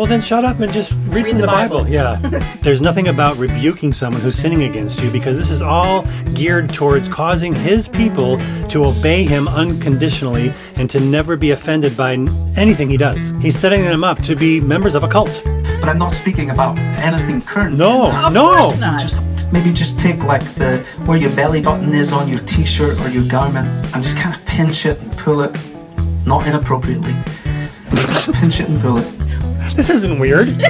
Well, then shut up and just read, from the the, Bible. Bible. Yeah. There's nothing about rebuking someone who's sinning against you because this is all geared towards causing his people to obey him unconditionally and to never be offended by anything he does. He's setting them up to be members of a cult. But I'm not speaking about anything current. No, Of no. not. Just maybe just take like the where your belly button is on your t-shirt or your garment and just kind of pinch it and pull it, not inappropriately. Just pinch it and pull it. This isn't weird.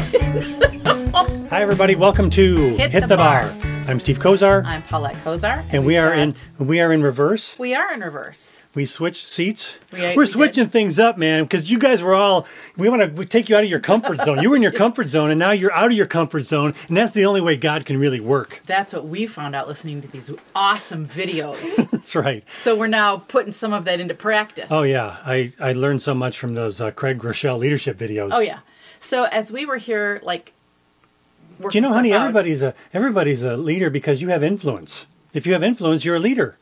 Hi, everybody. Welcome to Hit the Bar. I'm Steve Kozar, I'm Paulette Kozar. and we are in we are in reverse. We are in reverse. We switched seats. We- we We're did. switching things up, man, because you guys were all. We want to take you out of your comfort zone. You were in your comfort zone, and now you're out of your comfort zone, and that's the only way God can really work. That's what we found out listening to these awesome videos. That's right. so we're now putting some of that into practice. Oh yeah, I I learned so much from those uh, Craig Groeschel leadership videos. Oh yeah. So as we were here, like, Do you know, honey? out, Everybody's a everybody's a leader because you have influence. If you have influence, you're a leader.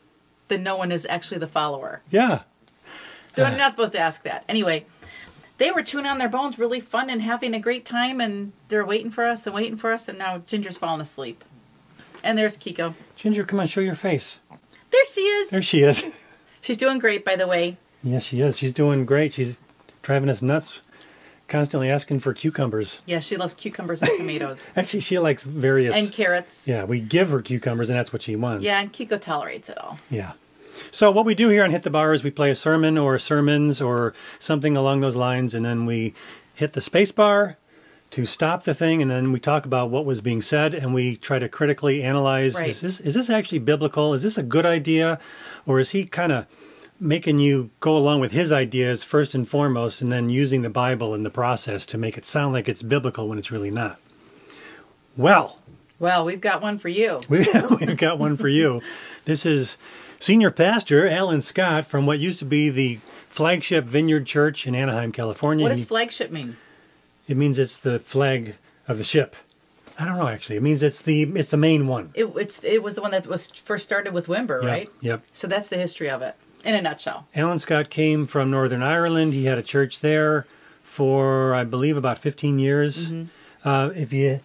then no one is actually the follower. Yeah. You're uh. not supposed to ask that. Anyway, they were chewing on their bones, really fun and having a great time, and they're waiting for us and waiting for us, and now Ginger's falling asleep. And there's Kiko. Ginger, come on, show your face. There she is. There she is. She's doing great, by the way. yes, she is. She's doing great. She's driving us nuts. Constantly asking for cucumbers. Yeah, she loves cucumbers and tomatoes Actually, she likes various. and carrots. Yeah, we give her cucumbers, and that's what she wants. Yeah, and Kiko tolerates it all. Yeah. So what we do here on Hit the Bar is we play a sermon or sermons or something along those lines, and then we hit the space bar to stop the thing, and then we talk about what was being said, and we try to critically analyze: Right. is this is this actually biblical? Is this a good idea, or is he kind of making you go along with his ideas first and foremost, and then using the Bible in the process to make it sound like it's biblical when it's really not? Well. Well, we've got one for you. We- We've got one for you. This is Senior Pastor Alan Scott from what used to be the flagship Vineyard Church in Anaheim, California. What does flagship mean? it means it's the flag of the ship. I don't know actually. It means it's the it's the main one. It, it's it was the one that was first started with Wimber, Yep, right? Yep. So that's the history of it in a nutshell. Alan Scott came from Northern Ireland. He had a church there for I believe about 15 years. Uh, if you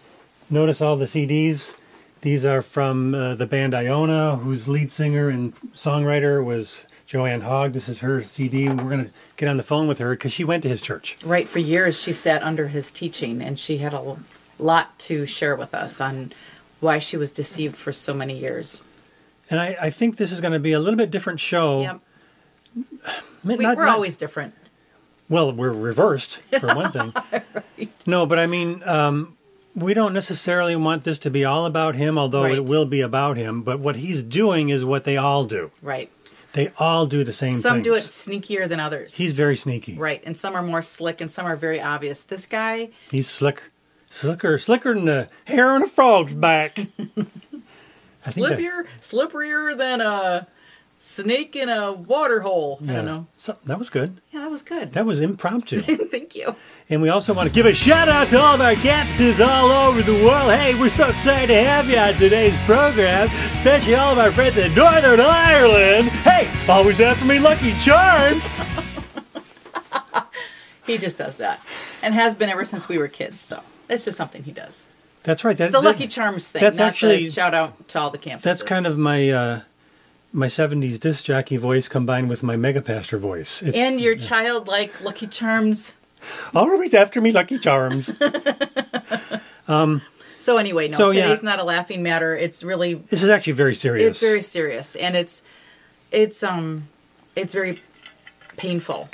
notice all the CDs, these are from uh, the band Iona, whose lead singer and songwriter was Joanne Hogg. This is her CD. We're going to get on the phone with her because she went to his church. Right, for years she sat under his teaching, and she had a lot to share with us on why she was deceived for so many years. And I, I think this is going to be a little bit different show. Yep, we, not- we're not- always different. Well, we're reversed for one thing. No, but I mean, um, we don't necessarily want this to be all about him, although Right. it will be about him. But what he's doing is what they all do. Right. They all do the same thing. Some do it sneakier than others. He's very sneaky. right, and some are more slick, and some are very obvious. This guy, He's slick, slicker, slicker than the hair on a frog's back. Slippier, slipperier than a snake in a water hole. I don't know. So, that was good. Yeah, that was good. That was impromptu. Thank you. And we also want to give a shout out to all of our campuses all over the world. Hey, we're so excited to have you on today's program, especially all of our friends in Northern Ireland. Hey, always after me, Lucky Charms. He just does that, and has been ever since we were kids. So it's just something he does. That's right. That, The that- Lucky Charms thing. that's actually- shout out to all the campuses. That's kind of my uh, my '70s disc jockey voice combined with my mega pastor voice. It's and your childlike Lucky Charms. always after me, Lucky Charms. So anyway, no, So, yeah. today's not a laughing matter. It's really this is actually very serious. it's very serious, and it's it's um it's very painful.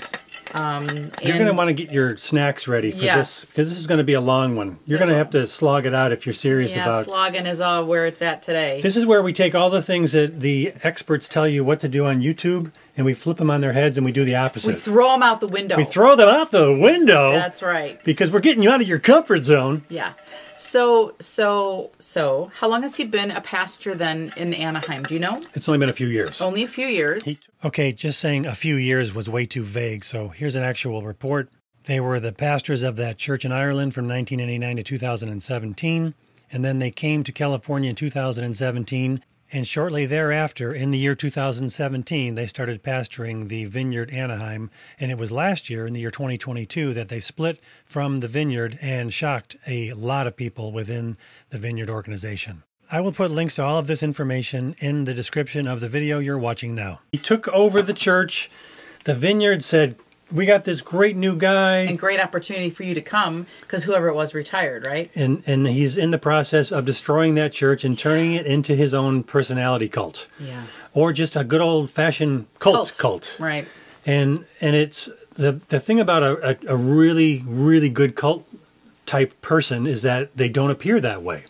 Um, You're going to want to get your snacks ready for Yes. this because this is going to be a long one. You're going to have to slog it out if you're serious about yeah, about slogging is all where it's at today. This is where we take all the things that the experts tell you what to do on YouTube and we flip them on their heads and we do the opposite. we throw them out the window. We throw them out the window That's right. because we're getting you out of your comfort zone. Yeah. So so so, how long has he been a pastor then in Anaheim? Do you know? It's only been a few years. Only a few years. Okay, just saying a few years was way too vague, so here's an actual report. They were the pastors of that church in Ireland from 1989 to 2017, and then they came to California in 2017 And shortly thereafter, in the year 2017, they started pastoring the Vineyard Anaheim. And it was last year, in the year 2022, that they split from the Vineyard and shocked a lot of people within the Vineyard organization. I will put links to all of this information in the description of the video you're watching now. He took over the church. The Vineyard said, we got this great new guy. And great opportunity for you to come because whoever it was retired, right? and and he's in the process of destroying that church and turning it into his own personality cult. Yeah. or just a good old fashioned cult. cult, Right. and and it's the the thing about a, a, a really really good cult type person is that they don't appear that way.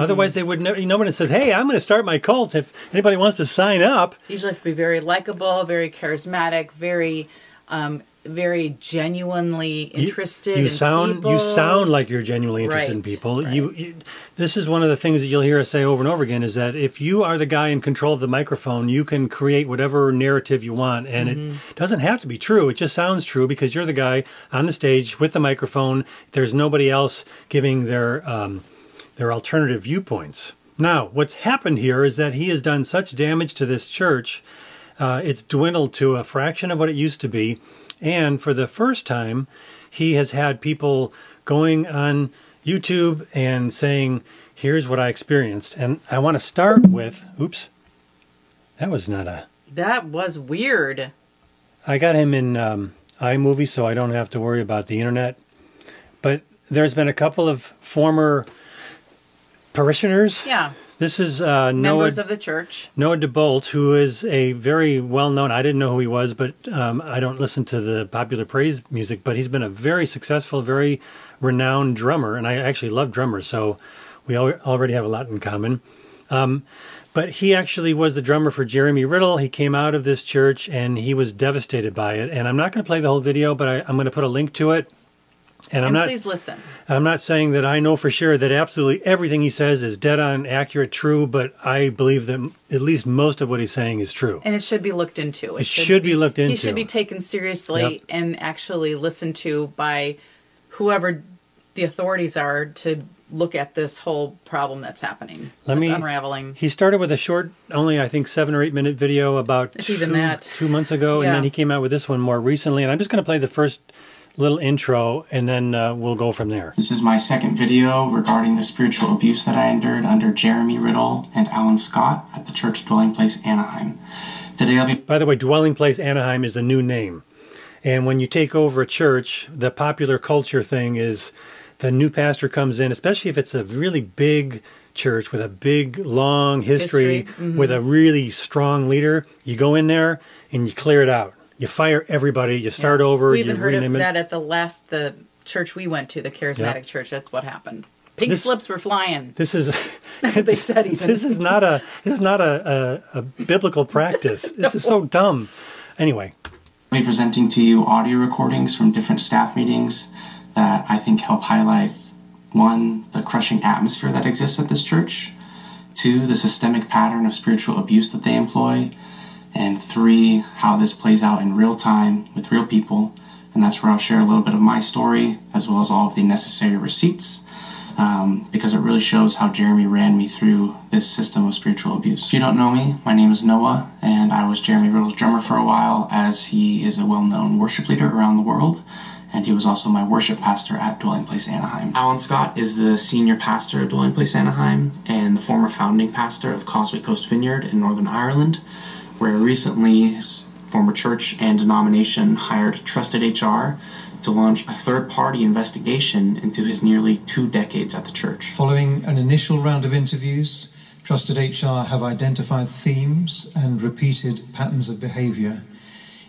Otherwise they would never no one says hey i'm going to start my cult if anybody wants to sign up. Usually have to be very likable, very charismatic, very, um, very genuinely interested. You, in sound people. you sound like you're genuinely interested in people. right. You, you this is one of the things that you'll hear us say over and over again is that if you are the guy in control of the microphone, you can create whatever narrative you want, and Mm-hmm. it doesn't have to be true. It just sounds true because you're the guy on the stage with the microphone. There's nobody else giving their um, their alternative viewpoints. Now, what's happened here is that he has done such damage to this church. Uh, it's dwindled to a fraction of what it used to be. And for the first time, he has had people going on YouTube and saying, Here's what I experienced. And I want to start with, oops, that was not a. That was weird. I got him in um, iMovie, so I don't have to worry about the internet. But there's been a couple of former parishioners. Yeah. This is uh, Noah Members of the church. Noah DeBolt, who is a very well known, I didn't know who he was, but um, I don't listen to the popular praise music, but he's been a very successful, very renowned drummer, and I actually love drummers, so we al- already have a lot in common. Um, but he actually was the drummer for Jeremy Riddle. He came out of this church and he was devastated by it. And I'm not going to play the whole video, but I, I'm going to put a link to it. And I'm not please listen. I'm not saying that I know for sure that absolutely everything he says is dead on, accurate, true, but I believe that at least most of what he's saying is true. And it should be looked into. It should be looked into. He should be taken seriously Yep. and actually listened to by whoever the authorities are to look at this whole problem that's happening. Let that's me- unraveling. He started with a short, only I think seven or eight minute video about two, two months ago, and then he came out with this one more recently. And I'm just going to play the first little intro, and then uh, we'll go from there. This is my second video regarding the spiritual abuse that I endured under Jeremy Riddle and Alan Scott at the church dwelling place Anaheim. Today I'll be By the way, Dwelling Place Anaheim is the new name. And when you take over a church, the popular culture thing is the new pastor comes in, especially if it's a really big church with a big, long history, History, with a really strong leader. You go in there and you clear it out. You fire everybody. You start over. We you even heard of rename it. that at the last the church we went to, the charismatic Yeah. church. That's what happened. Pink This- slips were flying. This is That's what they said. Even this is not a this is not a, a, a biblical practice. This is so dumb. Anyway, be presenting to you audio recordings from different staff meetings that I think help highlight one, the crushing atmosphere that exists at this church, two, the systemic pattern of spiritual abuse that they employ, and three, how this plays out in real time with real people. And that's where I'll share a little bit of my story as well as all of the necessary receipts um, because it really shows how Jeremy ran me through this system of spiritual abuse. If you don't know me, my name is Noah, and I was Jeremy Riddle's drummer for a while, as he is a well known worship leader around the world, and he was also my worship pastor at Dwelling Place Anaheim. Alan Scott is the senior pastor of Dwelling Place Anaheim and the former founding pastor of Causeway Coast Vineyard in Northern Ireland, where recently his former church and denomination hired Trusted HR to launch a third party investigation into his nearly two decades at the church. Following an initial round of interviews, Trusted HR have identified themes and repeated patterns of behavior,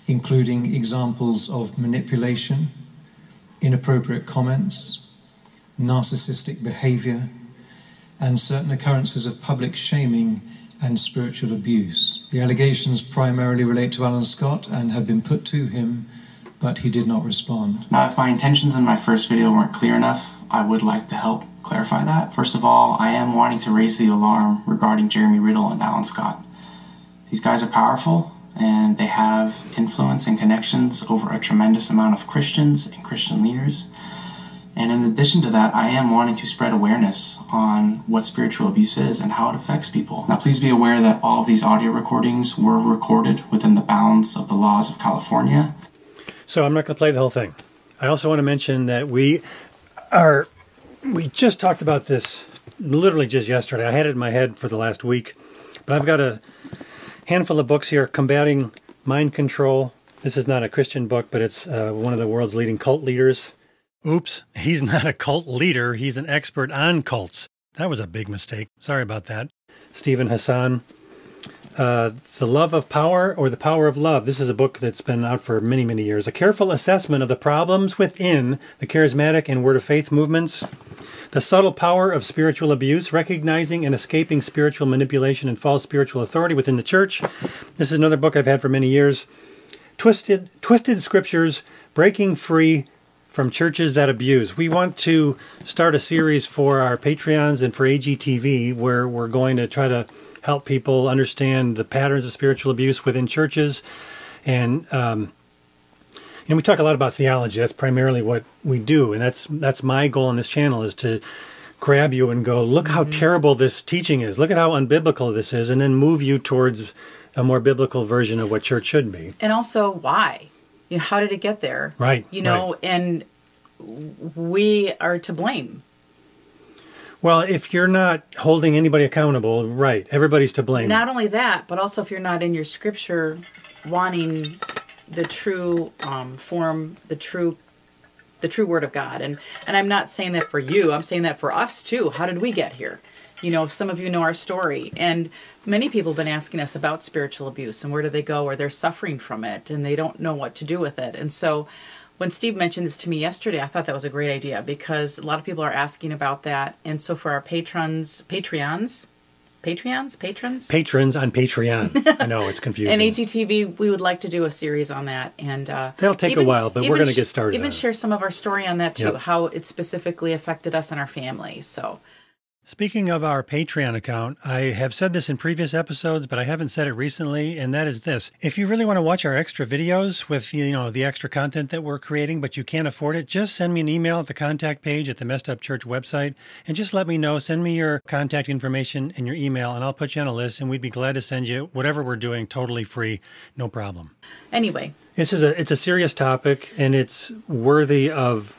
including examples of manipulation, inappropriate comments, narcissistic behavior, and certain occurrences of public shaming and spiritual abuse. The allegations primarily relate to Alan Scott and have been put to him, but he did not respond. Now, if my intentions in my first video weren't clear enough, I would like to help clarify that. First of all, I am wanting to raise the alarm regarding Jeremy Riddle and Alan Scott. These guys are powerful and they have influence and connections over a tremendous amount of Christians and Christian leaders. And in addition to that, I am wanting to spread awareness on what spiritual abuse is and how it affects people. Now, please be aware that all of these audio recordings were recorded within the bounds of the laws of California. So I'm not going to play the whole thing. I also want to mention that we are, we just talked about this literally just yesterday. I had it in my head for the last week, but I've got a handful of books here combating mind control. This is not a Christian book, but it's uh, one of the world's leading cult leaders. Oops, he's not a cult leader, he's an expert on cults. That was a big mistake. Sorry about that. Steven Hassan. Uh, the Love of Power or The Power of Love. This is a book that's been out for many, many years. A careful assessment of the problems within the charismatic and word of faith movements. The subtle power of spiritual abuse, recognizing and escaping spiritual manipulation and false spiritual authority within the church. This is another book I've had for many years. Twisted, Twisted Scriptures, Breaking Free from Churches That Abuse. We want to start a series for our Patreons and for AGTV where we're going to try to help people understand the patterns of spiritual abuse within churches. And um, and we talk a lot about theology. That's primarily what we do, and that's that's my goal on this channel is to grab you and go, look how terrible this teaching is. Look at how unbiblical this is, and then move you towards a more biblical version of what church should be. And also, why? You know, how did it get there? Right, You know, right. and we are to blame. Well, if you're not holding anybody accountable, right, everybody's to blame. Not only that, but also if you're not in your scripture wanting the true um, form, the true the true word of God. And and I'm not saying that for you. I'm saying that for us too. How did we get here? You know, some of you know our story, and many people have been asking us about spiritual abuse and where do they go, or they're suffering from it and they don't know what to do with it. And so, when Steve mentioned this to me yesterday, I thought that was a great idea because a lot of people are asking about that. And so, for our patrons, Patreons, Patreons, patrons, Patrons on Patreon. I know it's confusing. and AGTV, we would like to do a series on that, and uh, That'll take a while, but we're gonna get started Even share some of our story on that too, Yep. how it specifically affected us and our family. So, Speaking of our Patreon account, I have said this in previous episodes, but I haven't said it recently, and that is this. If you really want to watch our extra videos with you know the extra content that we're creating, but you can't afford it, just send me an email at the contact page at the Messed Up Church website and just let me know. Send me your contact information and your email, and I'll put you on a list, and we'd be glad to send you whatever we're doing totally free, no problem. anyway, This is a it's a serious topic and it's worthy of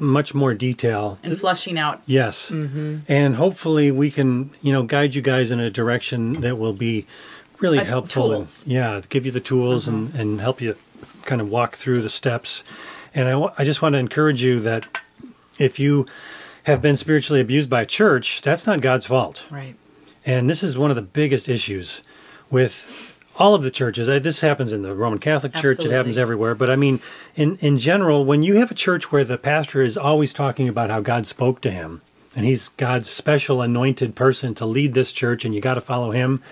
much more detail. and flushing out. Yes. Mm-hmm. And hopefully we can, you know, guide you guys in a direction that will be really Uh, helpful. tools. yeah, give you the tools and, and help you kind of walk through the steps. And I, I just want to encourage you that if you have been spiritually abused by a church, that's not God's fault. Right. And this is one of the biggest issues with all of the churches. Uh, This happens in the Roman Catholic Church, it happens everywhere. But I mean, in, in general, when you have a church where the pastor is always talking about how God spoke to him and he's God's special anointed person to lead this church and you got to follow him,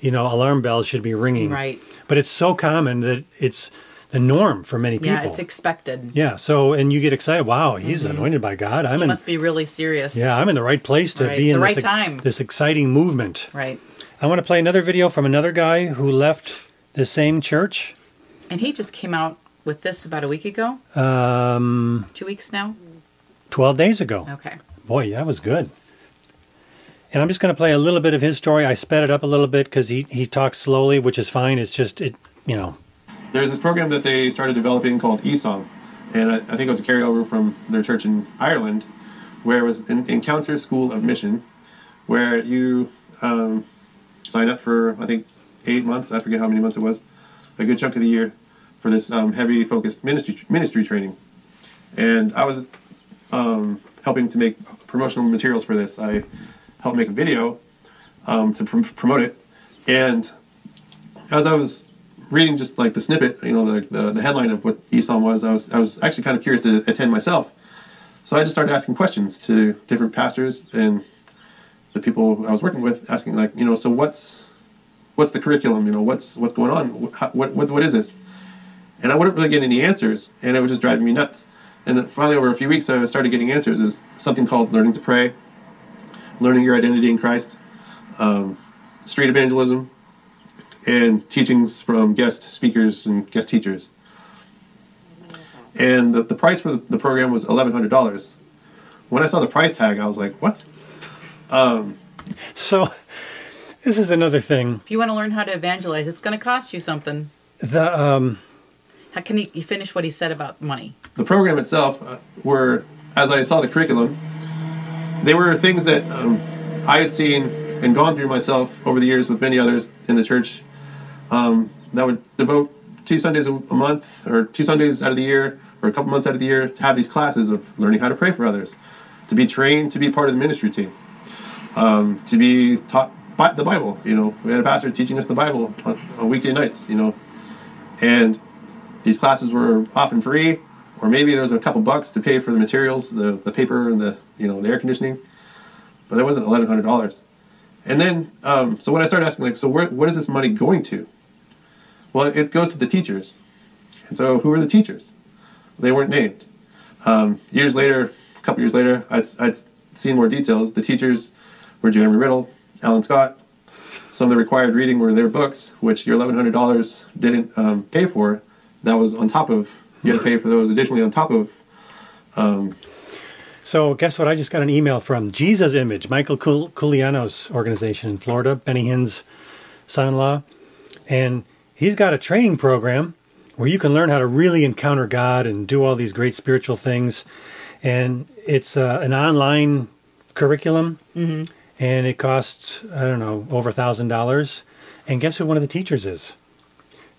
you know, alarm bells should be ringing. Right. But it's so common that it's the norm for many people. Yeah, it's expected. yeah. So, and you get excited. Wow, he's anointed by God. I'm He in. must be really serious. Yeah, I'm in the right place to Right, be in the this, right time. this exciting movement. Right. I want to play another video from another guy who left the same church. And he just came out with this about a week ago, Um, two weeks now. 12 days ago. Okay. Boy, that was good. And I'm just going to play a little bit of his story. I sped it up a little bit because he, he talks slowly, which is fine. It's just, it, you know, There's this program that they started developing called ESOM, and I, I think it was a carryover from their church in Ireland, where it was an Encounter School of Mission, where you um, sign up for I think eight months. I forget how many months it was, a good chunk of the year, for this um, heavy focused ministry ministry training. And I was um, helping to make promotional materials for this. I helped make a video um, to prom- promote it, and as I was reading just like the snippet, you know, the, the, the headline of what ESOM was, I was I was actually kind of curious to attend myself. So I just started asking questions to different pastors and the people I was working with, asking like, you know, so what's what's the curriculum? You know, what's what's going on? What what what, is this? And I wouldn't really get any answers, and it was just driving me nuts. And finally, over a few weeks, I started getting answers. Is something called learning to pray, learning your identity in Christ, um, street evangelism, and teachings from guest speakers and guest teachers. And the, the price for the, the program was eleven hundred dollars. when I saw the price tag, I was like, what? Um, So, this is another thing. If you want to learn how to evangelize, it's going to cost you something. The um, How can he, he finish what he said about money? the program itself uh, were, as I saw the curriculum, they were things that um, I had seen and gone through myself over the years with many others in the church. Um, that would devote two Sundays a a month, or two Sundays out of the year, or a couple months out of the year, to have these classes of learning how to pray for others, to be trained to be part of the ministry team, um, to be taught by the Bible. You know, we had a pastor teaching us the Bible on, on weekday nights. You know, and these classes were often free, or maybe there was a couple bucks to pay for the materials, the, the paper and the you know the air conditioning, but there wasn't eleven hundred dollars. And then, um, so when I started asking, like, so where, what is this money going to? Well, it goes to the teachers. And so, who are the teachers? They weren't named. Um, years later, a couple years later, I'd, I'd seen more details. The teachers were Jeremy Riddle, Alan Scott. Some of the required reading were their books, which your $1,100 didn't um, pay for. That was on top of, you had to pay for those additionally on top of. Um, So, guess what? I just got an email from Jesus Image, Michael Cul- Koulianos' organization in Florida, Benny Hinn's son in law. And he's got a training program where you can learn how to really encounter God and do all these great spiritual things. And it's uh, an online curriculum. And it costs, I don't know, over a $1,000. And guess who one of the teachers is?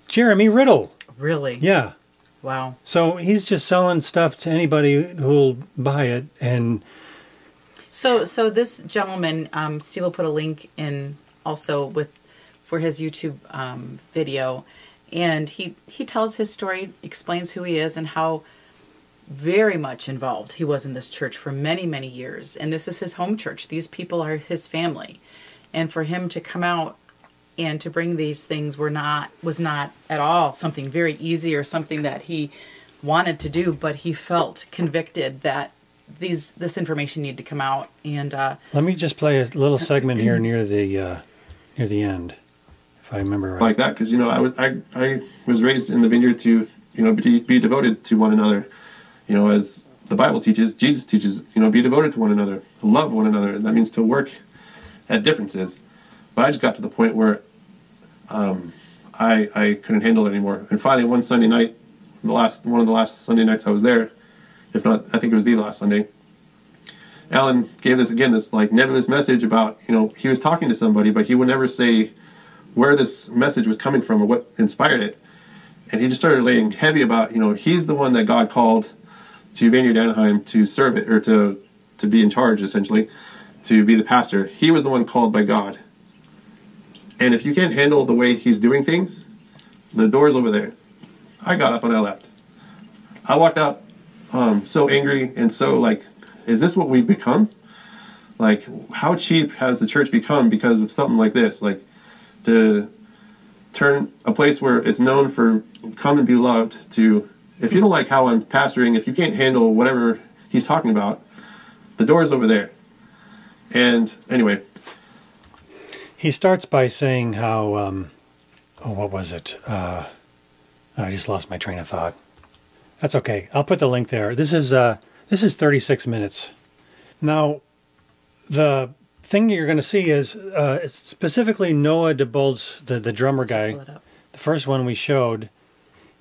Jeremy Riddle. Really? Yeah. Wow. So he's just selling stuff to anybody who'll buy it. And So, so this gentleman, um, Steve will put a link in also with for his YouTube um, video, and he he tells his story, explains who he is, and how very much involved he was in this church for many many years. And this is his home church. These people are his family, and for him to come out and to bring these things were not was not at all something very easy or something that he wanted to do, but he felt convicted that these this information needed to come out and uh, let me just play a little segment here near the uh, near the end, if I remember right. like that because you know I was I, I was raised in the vineyard to you know be, be devoted to one another you know as the bible teaches jesus teaches you know be devoted to one another love one another and that means to work at differences but i just got to the point where um, I, I couldn't handle it anymore and finally one sunday night the last one of the last sunday nights i was there if not i think it was the last sunday alan gave this again this like nebulous message about you know he was talking to somebody but he would never say where this message was coming from or what inspired it. And he just started laying heavy about, you know, he's the one that God called to Vineyard Anaheim to serve it or to to be in charge essentially, to be the pastor. He was the one called by God. And if you can't handle the way he's doing things, the door's over there. I got up and I left. I walked out um, so angry and so like, is this what we've become? Like, how cheap has the church become because of something like this? Like, to turn a place where it's known for come and be loved to if you don't like how I'm pastoring, if you can't handle whatever he's talking about, the door's over there. And anyway, He starts by saying how, um, oh, what was it? Uh, I just lost my train of thought. That's okay. I'll put the link there. This is uh, this is 36 minutes. Now, the thing you're going to see is uh, it's specifically Noah DeBolt's the the drummer guy. pull it up. the first one we showed,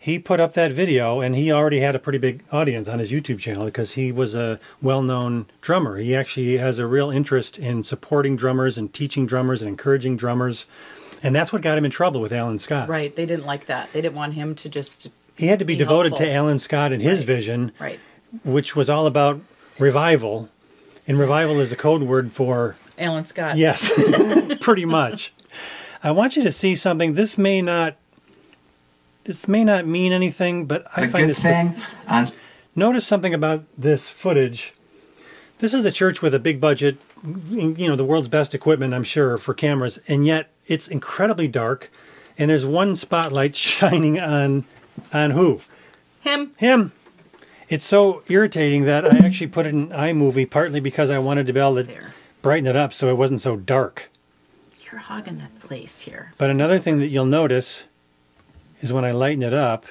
he put up that video and he already had a pretty big audience on his YouTube channel because he was a well known drummer. He actually has a real interest in supporting drummers and teaching drummers and encouraging drummers. And that's what got him in trouble with Alan Scott. right. They didn't like that. They didn't want him to just He had to be, Be devoted helpful. to Alan Scott and his Right. vision, right. which was all about revival. And revival is a code word for Alan Scott. Yes, pretty much. I want you to see something. This may not. This may not mean anything, but I It's a find good this. thing. And Notice something about this footage. This is a church with a big budget, you know, the world's best equipment, I'm sure, for cameras, and yet it's incredibly dark, and there's one spotlight shining on, on who? Him. Him. It's so irritating that I actually put it in iMovie, partly because I wanted to be able to There. brighten it up so it wasn't so dark. You're hogging that place here. But another thing that you'll notice is when I lighten it up,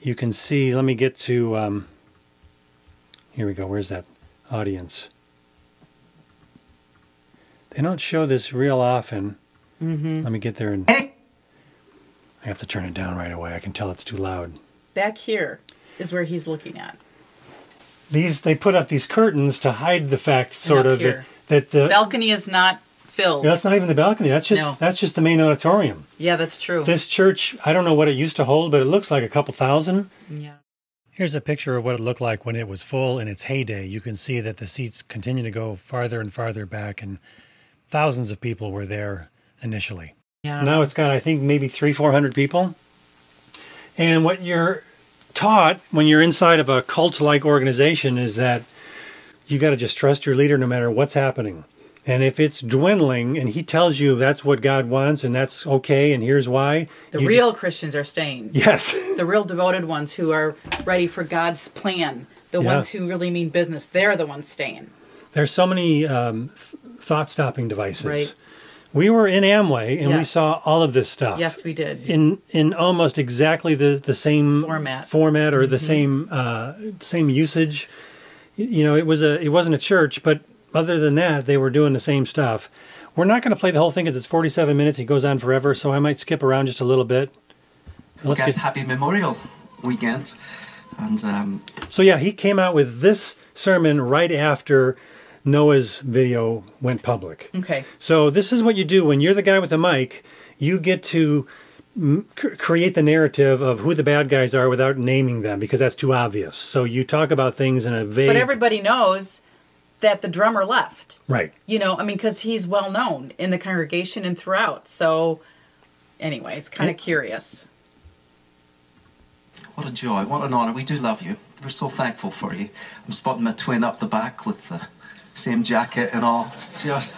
you can see, let me get to, um, here we go, where's that audience? They don't show this real often. Mm-hmm. Let me get there and I have to turn it down right away. I can tell it's too loud. Back here is where he's looking at. These they put up these curtains to hide the fact, sort of, that, that the balcony is not filled. Yeah, that's not even the balcony. That's just No. that's just the main auditorium. Yeah, that's true. This church, I don't know what it used to hold, but it looks like a couple thousand. yeah. Here's a picture of what it looked like when it was full in its heyday. You can see that the seats continue to go farther and farther back, and thousands of people were there initially. Yeah. Now it's got, I think, maybe three, four hundred people. And what you're taught when you're inside of a cult like organization is that you got to just trust your leader no matter what's happening. And if it's dwindling and he tells you that's what God wants and that's okay and here's why. the you- real Christians are staying. Yes. The real devoted ones who are ready for God's plan. The Yeah. ones who really mean business. They're the ones staying. There's so many um, th- thought stopping devices. Right. We were in Amway and we saw all of this stuff. Yes, we did. in in almost exactly the the same Format. format or the same uh, same usage. You know, it was a it wasn't a church, but other than that, they were doing the same stuff. We're not going to play the whole thing because it's 47 minutes. It goes on forever, so I might skip around just a little bit. Let's guys, get- happy Memorial Weekend. And um, so yeah, he came out with this sermon right after Noah's video went public. Okay. So this is what you do when you're the guy with the mic. You get to create the narrative of who the bad guys are without naming them because that's too obvious. So you talk about things in a vague. But everybody knows that the drummer left. right. You know, I mean, because he's well known in the congregation and throughout. So, anyway, it's kind of curious. what a joy, what an honour. We do love you. We're so thankful for you. I'm spotting my twin up the back with the same jacket and all. It's just,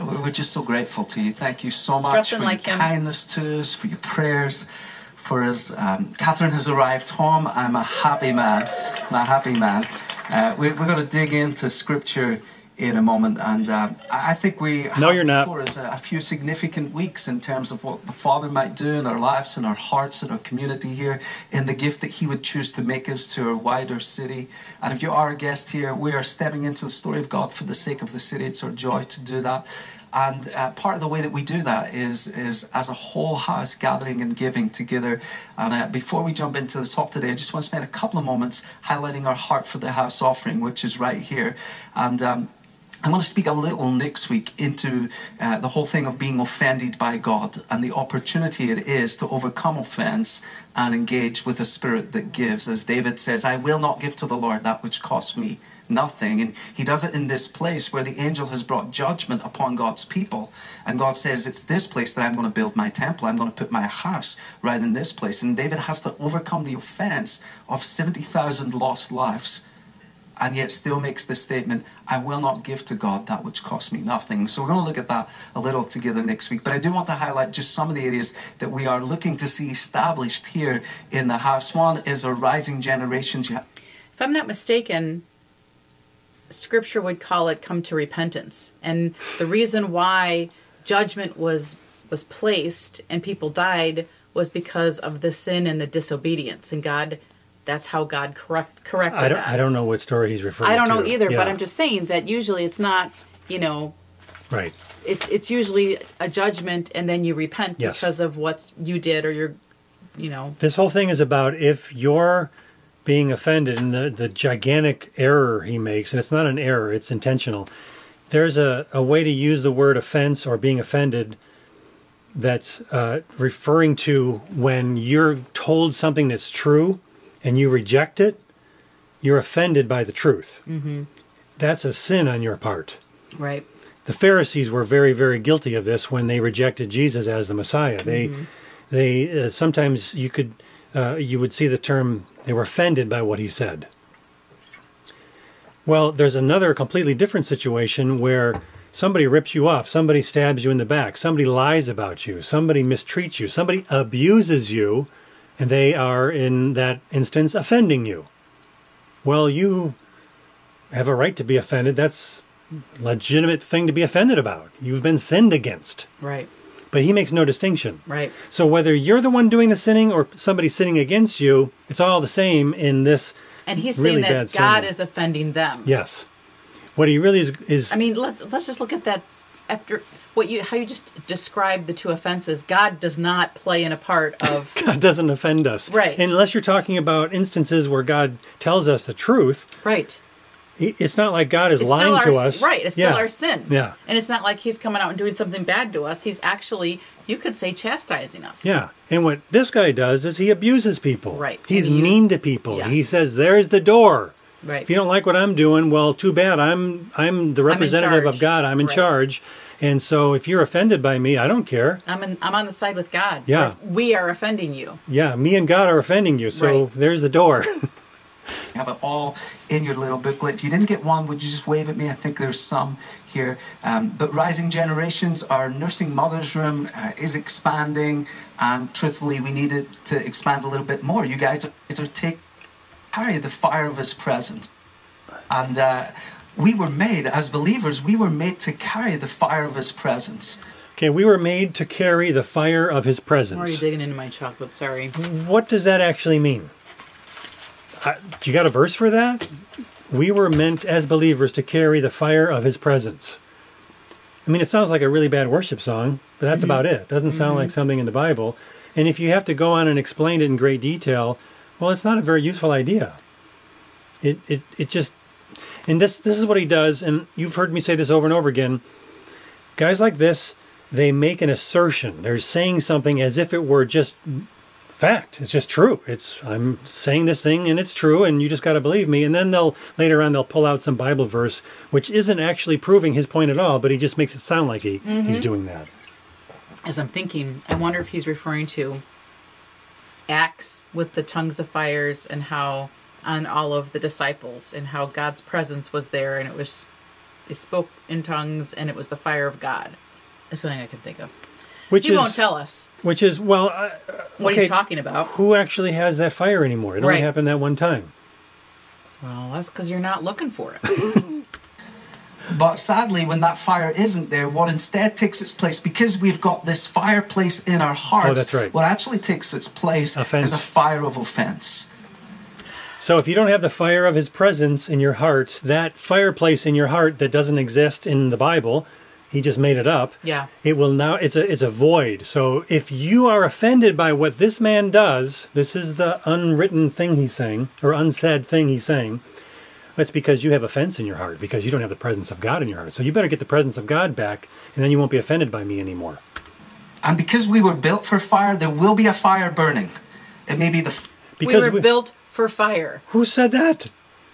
we- we're just so grateful to you. Thank you so much Dressing for like your him. kindness to us, for your prayers, for us. Um, Kathryn has arrived. home. I'm a happy man. I'm a happy man. Uh, we, we're going to dig into scripture in a moment, and uh, I think we No, have you're not. before us a, a few significant weeks in terms of what the Father might do in our lives, in our hearts, in our community here, in the gift that He would choose to make us to our wider city. And if you are a guest here, we are stepping into the story of God for the sake of the city. It's our joy to do that. And uh, part of the way that we do that is is as a whole house gathering and giving together. And uh, before we jump into the talk today, I just want to spend a couple of moments highlighting our heart for the house offering, which is right here. And um, I'm going to speak a little next week into uh, the whole thing of being offended by God and the opportunity it is to overcome offense and engage with a spirit that gives. As David says, I will not give to the Lord that which costs me nothing. And he does it in this place where the angel has brought judgment upon God's people. And God says, It's this place that I'm going to build my temple. I'm going to put my house right in this place. And David has to overcome the offense of 70,000 lost lives and yet still makes this statement I will not give to God that which costs me nothing. So we're going to look at that a little together next week. But I do want to highlight just some of the areas that we are looking to see established here in the house. One is a rising generation. If I'm not mistaken, scripture would call it come to repentance. And the reason why judgment was was placed and people died was because of the sin and the disobedience. And God that's how God correct corrected I don't. that. I don't know what story he's referring to. I don't know either, Yeah. but I'm just saying that usually it's not, you know, right. it's it's usually a judgment and then you repent Yes. because of what you did or you're you know This whole thing is about if you're being offended and the, the gigantic error he makes, and it's not an error, it's intentional. There's a, a way to use the word offense or being offended that's uh, referring to when you're told something that's true and you reject it, you're offended by the truth. Mm-hmm. That's a sin on your part. right. The Pharisees were very, very guilty of this when they rejected Jesus as the Messiah. They, they uh, sometimes you could, uh, you would see the term they were offended by what he said. Well, there's another completely different situation where somebody rips you off, somebody stabs you in the back, somebody lies about you, somebody mistreats you, somebody abuses you, and they are in that instance offending you. Well, you have a right to be offended. That's legitimate thing to be offended about. You've been sinned against. Right. But he makes no distinction. Right. So whether you're the one doing the sinning or somebody sinning against you, it's all the same in this. And he's Really saying that God sermon. is offending them. Yes. What he really is is I mean, let's let's just look at that after what you how you just described the two offenses, God does not play in a part of God doesn't offend us. Right. Unless you're talking about instances where God tells us the truth. right. It's not like God is It's lying still to us. Right. It's still Yeah. our sin. Yeah. And it's not like he's coming out and doing something bad to us. He's actually, you could say, chastising us. Yeah. And what this guy does is he abuses people. Right. He's he mean uses- to people. Yes. He says, "There's the door." Right. If you don't like what I'm doing, well, too bad. I'm I'm the representative of. God. I'm in Right. charge. And so if you're offended by me, I don't care. I'm in, I'm on the side with God. Yeah. We are offending you. Yeah, me and God are offending you. So Right. there's the door. You have it all in your little booklet. If you didn't get one, would you just wave at me? I think there's some here. Um, but Rising Generations, our nursing mothers room uh, is expanding, and truthfully, we need it to expand a little bit more. You guys are, are take carry the fire of His presence, and uh, we were made as believers. We were made to carry the fire of His presence. okay, we were made to carry the fire of his I'm already presence. digging into my chocolate. Sorry. What does that actually mean? I, you got a verse for that? We were meant as believers to carry the fire of his presence. I mean, it sounds like a really bad worship song, but that's mm-hmm. about it. It doesn't sound like mm-hmm. something in the Bible. And if you have to go on and explain it in great detail, well, it's not a very useful idea. It it it just and this this is what he does, and you've heard me say this over and over again. Guys like this, they make an assertion. They're saying something as if it were just fact. It's just true. It's I'm saying this thing and it's true and you just got to believe me. And then they'll later on they'll pull out some Bible verse which isn't actually proving his point at all, but he just makes it sound like he, mm-hmm. he's doing that. As I'm thinking, I wonder if he's referring to Acts with the tongues of fires and how on all of the disciples and how God's presence was there and it was they spoke in tongues and it was the fire of God. That's the only thing I can think of. Which He is won't tell us which is well uh, what okay, he's talking about. Who actually has that fire anymore? It only happened that one time. Well, that's because you're not looking for it. But sadly, when that fire isn't there, what instead takes its place, because we've got this fireplace in our hearts, Oh, that's right. what actually takes its place Offense. is a fire of offense. So if you don't have the fire of his presence in your heart, that fireplace in your heart that doesn't exist in the Bible, he just made it up. Yeah. It will now it's a it's a void. So if you are offended by what this man does, this is the unwritten thing he's saying or unsaid thing he's saying. That's because you have offense in your heart because you don't have the presence of God in your heart. So you better get the presence of God back and then you won't be offended by me anymore. And because we were built for fire, there will be a fire burning. It may be the f- Because we were built for fire. who said that?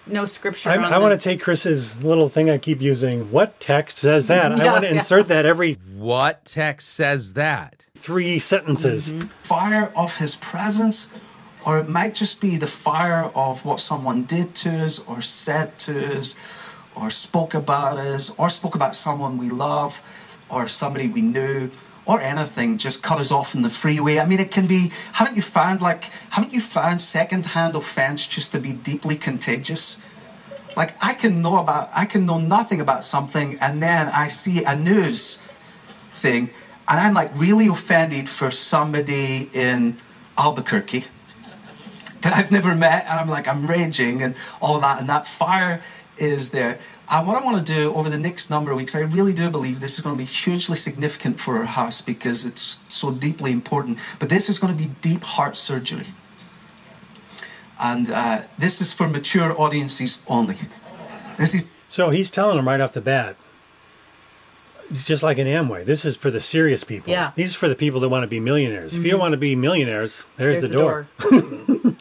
No scripture. I, on I want to take Chris's little thing I keep using. What text says that? I want to yeah. insert that every What text says that? three sentences. Mm-hmm. fire of his presence, or it might just be the fire of what someone did to us, or said to us, or spoke about us, or spoke about someone we love, or somebody we knew, or anything just cut us off in the freeway. I mean, it can be. Haven't you found like? Haven't you found secondhand offense just to be deeply contagious? Like I can know about, I can know nothing about something, and then I see a news thing, and I'm like really offended for somebody in Albuquerque that I've never met, and I'm like, I'm raging and all that, and that fire is there. And what I want to do over the next number of weeks, I really do believe this is going to be hugely significant for our house because it's so deeply important. But this is going to be deep heart surgery. And uh, this is for mature audiences only. This is So he's telling them right off the bat. It's just like an Amway. This is for the serious people. Yeah. These are for the people that want to be millionaires. If you want to be millionaires, there's, There's the, door.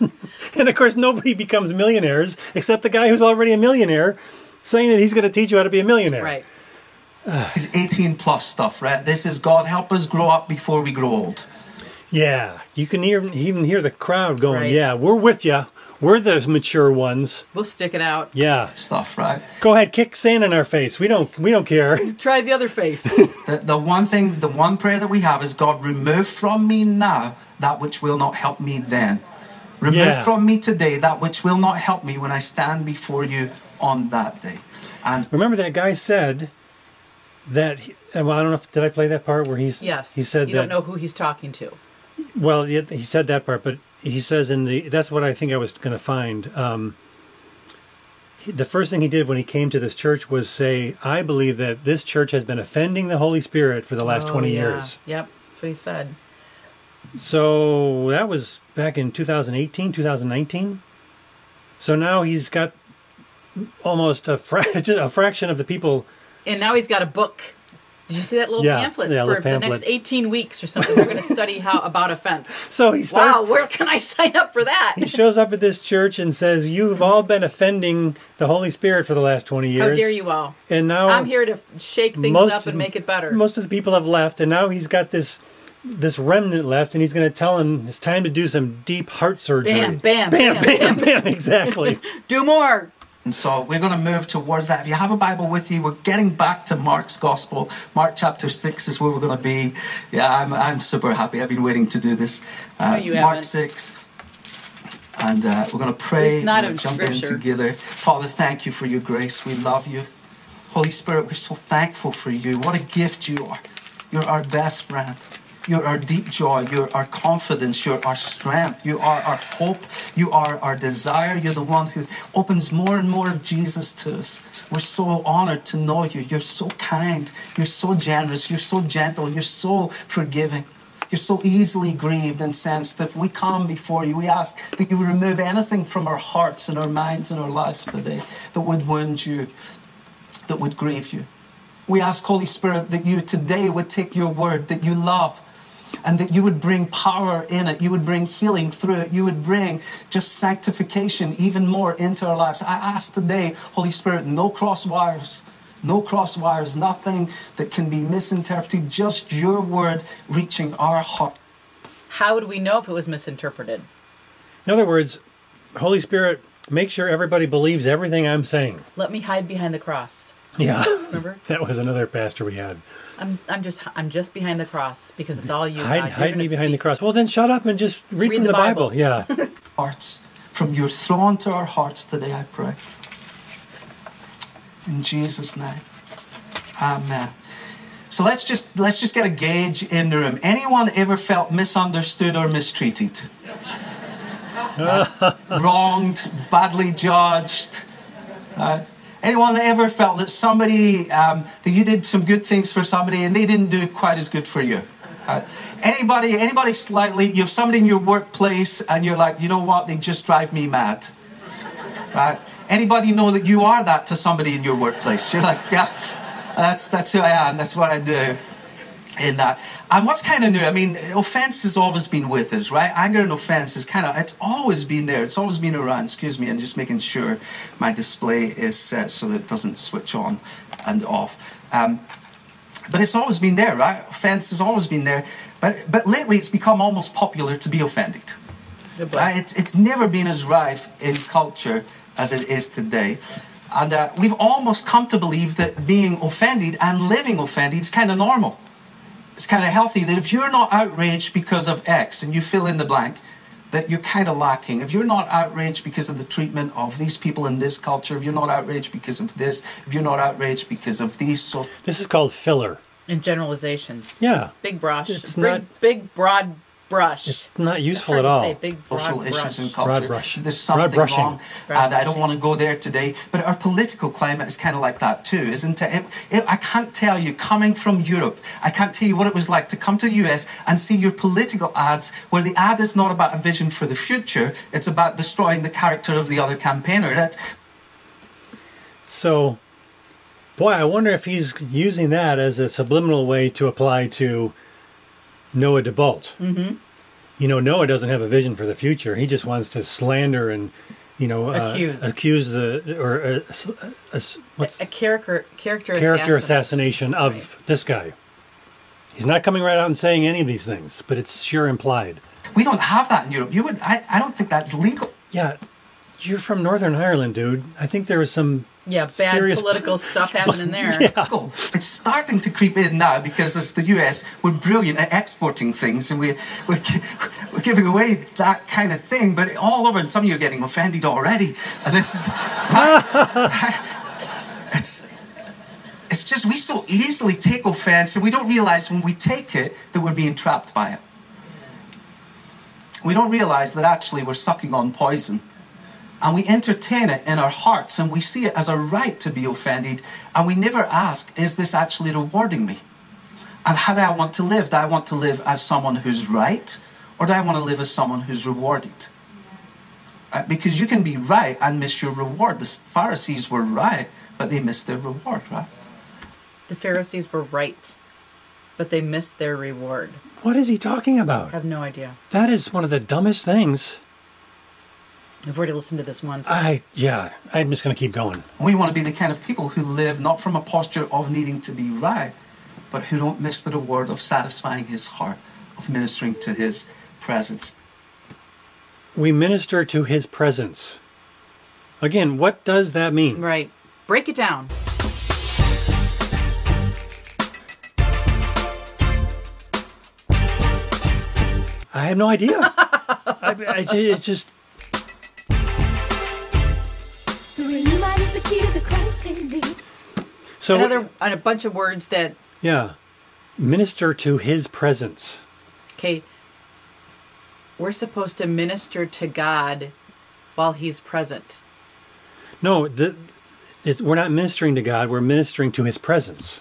And of course, nobody becomes millionaires except the guy who's already a millionaire, saying that he's going to teach you how to be a millionaire. Right. is 18 plus stuff, right? This is God help us grow up before we grow old. Yeah, you can hear even hear the crowd going, Right. "Yeah, we're with you. We're the mature ones." We'll stick it out. Yeah, Stuff, right? go ahead, kick sand in our face. We don't we don't care. Try the other face. The, the one thing, the one prayer that we have is God, remove from me now that which will not help me then. Remove Yeah. from me today that which will not help me when I stand before you on that day. And Remember that guy said that. He, well, I don't know. if Did I play that part where he's yes. He said you that. don't know who he's talking to. Well, he said that part, but he says in the that's what I think I was going to find. Um, he- the first thing he did when he came to this church was say, "I believe that this church has been offending the Holy Spirit for the last Oh, 20 yeah. years." Yep, that's what he said. So that was back in 2018, 2019. So now he's got almost a, fra- just a fraction of the people. And now he's got a book. Did you see that little Yeah, pamphlet yeah, for the next 18 weeks or something? They're going to study how about offense. So he starts. Wow, where can I sign up for that? He shows up at this church and says, "You've all been offending the Holy Spirit for the last 20 years." How dare you all? And now I'm here to shake things most- up and make it better. Most of the people have left, and now he's got this this remnant left, and he's going to tell them it's time to do some deep heart surgery. Bam, bam, bam, bam, bam, bam. Exactly. Do more. And so we're going to move towards that. If you have a Bible with you, we're getting back to Mark's Gospel. Mark chapter 6 is where we're going to be. Yeah, I'm, I'm super happy. I've been waiting to do this. Uh, No, Mark haven't. 6. And uh, we're going to pray. It's not we'll in jump in together. Father, thank you for your grace. We love you. Holy Spirit, we're so thankful for you. What a gift you are. You're our best friend. You're our deep joy. You're our confidence. You're our strength. You are our hope. You are our desire. You're the one who opens more and more of Jesus to us. We're so honored to know you. You're so kind. You're so generous. You're so gentle. You're so forgiving. You're so easily grieved and sensitive. We come before you. We ask that you remove anything from our hearts and our minds and our lives today that would wound you, that would grieve you. We ask, Holy Spirit, that you today would take your word that you love and that you would bring power in it. You would bring healing through it. You would bring just sanctification even more into our lives. I ask today, Holy Spirit, no cross wires. No cross wires, nothing that can be misinterpreted, just your word reaching our heart. How would we know if it was misinterpreted? In other words, Holy Spirit, make sure everybody believes everything I'm saying. Let me hide behind the cross. Yeah, Remember? that was another pastor we had. I'm I'm just I'm just behind the cross because it's all you. Hide, God. You're hide gonna me behind the cross. Well, then shut up and just read, Read from the the Bible. Bible. Yeah. hearts, from your throne to our hearts today, I pray. In Jesus' name. Amen. So let's just let's just get a gauge in the room. Anyone ever felt misunderstood or mistreated? Uh, wronged, badly judged? Uh, anyone ever felt that somebody um, that you did some good things for somebody and they didn't do quite as good for you? Uh, anybody, anybody slightly, you have somebody in your workplace and you're like, you know what, they just drive me mad. Right? Anybody know that you are that to somebody in your workplace? You're like, yeah, that's that's who I am. That's what I do. In that, and what's kind of new? I mean, offense has always been with us, right? Anger and offense is kind of it's always been there. It's always been around. Excuse me, and just making sure my display is set so that it doesn't switch on and off. Um, but it's always been there, right? Offense has always been there. But but lately, it's become almost popular to be offended. Uh, it's, it's never been as rife in culture as it is today. And uh, we've almost come to believe that being offended and living offended is kind of normal. It's kind of healthy that if you're not outraged because of X and you fill in the blank, that you're kind of lacking. If you're not outraged because of the treatment of these people in this culture, if you're not outraged because of this, if you're not outraged because of these so This is called filler. And generalizations. Yeah. Big brush. It's big, not- big broad brush. It's not useful hard at all. Big broad social brush. issues in Broad culture. brush. There's Broad something brushing. wrong, uh, and I don't want to go there today. But our political climate is kind of like that too, isn't it? It- it- I can't tell you, coming from Europe, I can't tell you what it was like to come to the US and see your political ads, where the ad is not about a vision for the future; it's about destroying the character of the other campaigner. That So, boy, I wonder if he's using that as a subliminal way to apply to Noah DeBolt. Mm-hmm. You know, Noah doesn't have a vision for the future. He just wants to slander and, you know, uh, Accuse. accuse the or uh, s- uh, what's a character character character assassination. assassination of this guy. He's not coming right out and saying any of these things, but it's sure implied. we don't have that in Europe. You would, I, I don't think that's legal. Yeah, you're from Northern Ireland, dude. I think there was some Yeah, bad serious political stuff happening there. legal. Oh, it's starting to creep in now because as the US, we're brilliant at exporting things and we're, we're, we're giving away that kind of thing, but all over, and some of you are getting offended already. And this is. it's, it's just we so easily take offense and we don't realize when we take it that we're being trapped by it. We don't realize that actually we're sucking on poison and we entertain it in our hearts and we see it as a right to be offended and we never ask, is this actually rewarding me? And how do I want to live? Do I want to live as someone who's right or do I want to live as someone who's rewarded? Uh, because you can be right and miss your reward. The Pharisees were right, but they missed their reward, right? The Pharisees were right, but they missed their reward. What is he talking about? I about? have no idea. That is one of the dumbest things. I've already listened to this once. I yeah, I'm just going to keep going. We want to be the kind of people who live not from a posture of needing to be right, but who don't miss the reward of satisfying his heart, of ministering to his presence. We minister to his presence. Again, what does that mean? right. Break it down. I have no idea. I, I, ju- it's just so Another and a bunch of words that yeah. Minister to his presence. okay. We're supposed to minister to God while He's present. No, the, we're not ministering to God. We're ministering to His presence.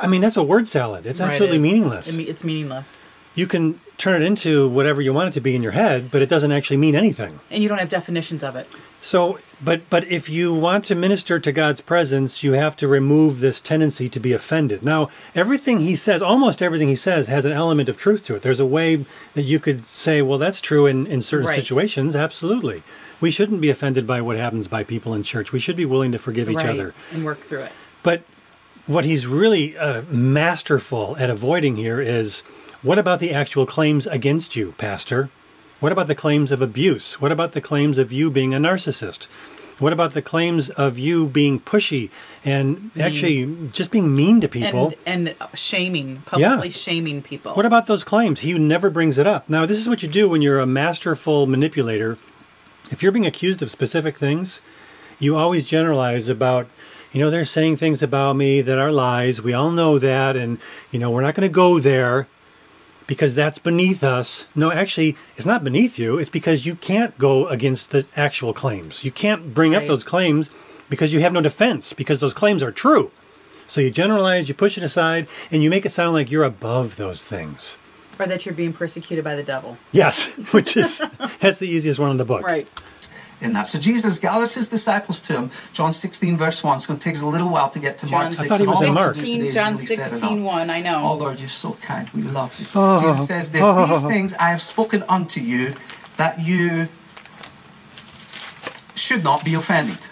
I mean, that's a word salad. It's Right, absolutely it meaningless. It me- It's meaningless, you can turn it into whatever you want it to be in your head, but it doesn't actually mean anything. and you don't have definitions of it. So, but but if you want to minister to God's presence, you have to remove this tendency to be offended. Now, everything he says, almost everything he says, has an element of truth to it. There's a way that you could say, well, that's true in in certain Right. situations. Absolutely, we shouldn't be offended by what happens by people in church. We should be willing to forgive each right, other. and work through it. But what he's really uh, masterful at avoiding here is what about the actual claims against you, Pastor? What about the claims of abuse? What about the claims of you being a narcissist? What about the claims of you being pushy and actually just being mean to people? and and shaming, publicly shaming people. What about those claims? He never brings it up. Now, this is what you do when you're a masterful manipulator. If you're being accused of specific things, you always generalize about, you know, they're saying things about me that are lies. We all know that. And, you know, we're not going to go there because that's beneath us. No, actually, it's not beneath you. It's because you can't go against the actual claims. You can't bring up those claims because you have no defense because those claims are true. So you generalize, you push it aside, and you make it sound like you're above those things. or that you're being persecuted by the devil. Yes, which is that's the easiest one in the book. Right. In that. So Jesus gathers his disciples to him. John 16, verse 1. It's going to take us a little while to get to Mark John 6. thought he was in all Mark. to 16, today John really set it 16, 1, I know. Oh Lord, you're so kind. We love you. Oh. Jesus says this These things I have spoken unto you that you should not be offended.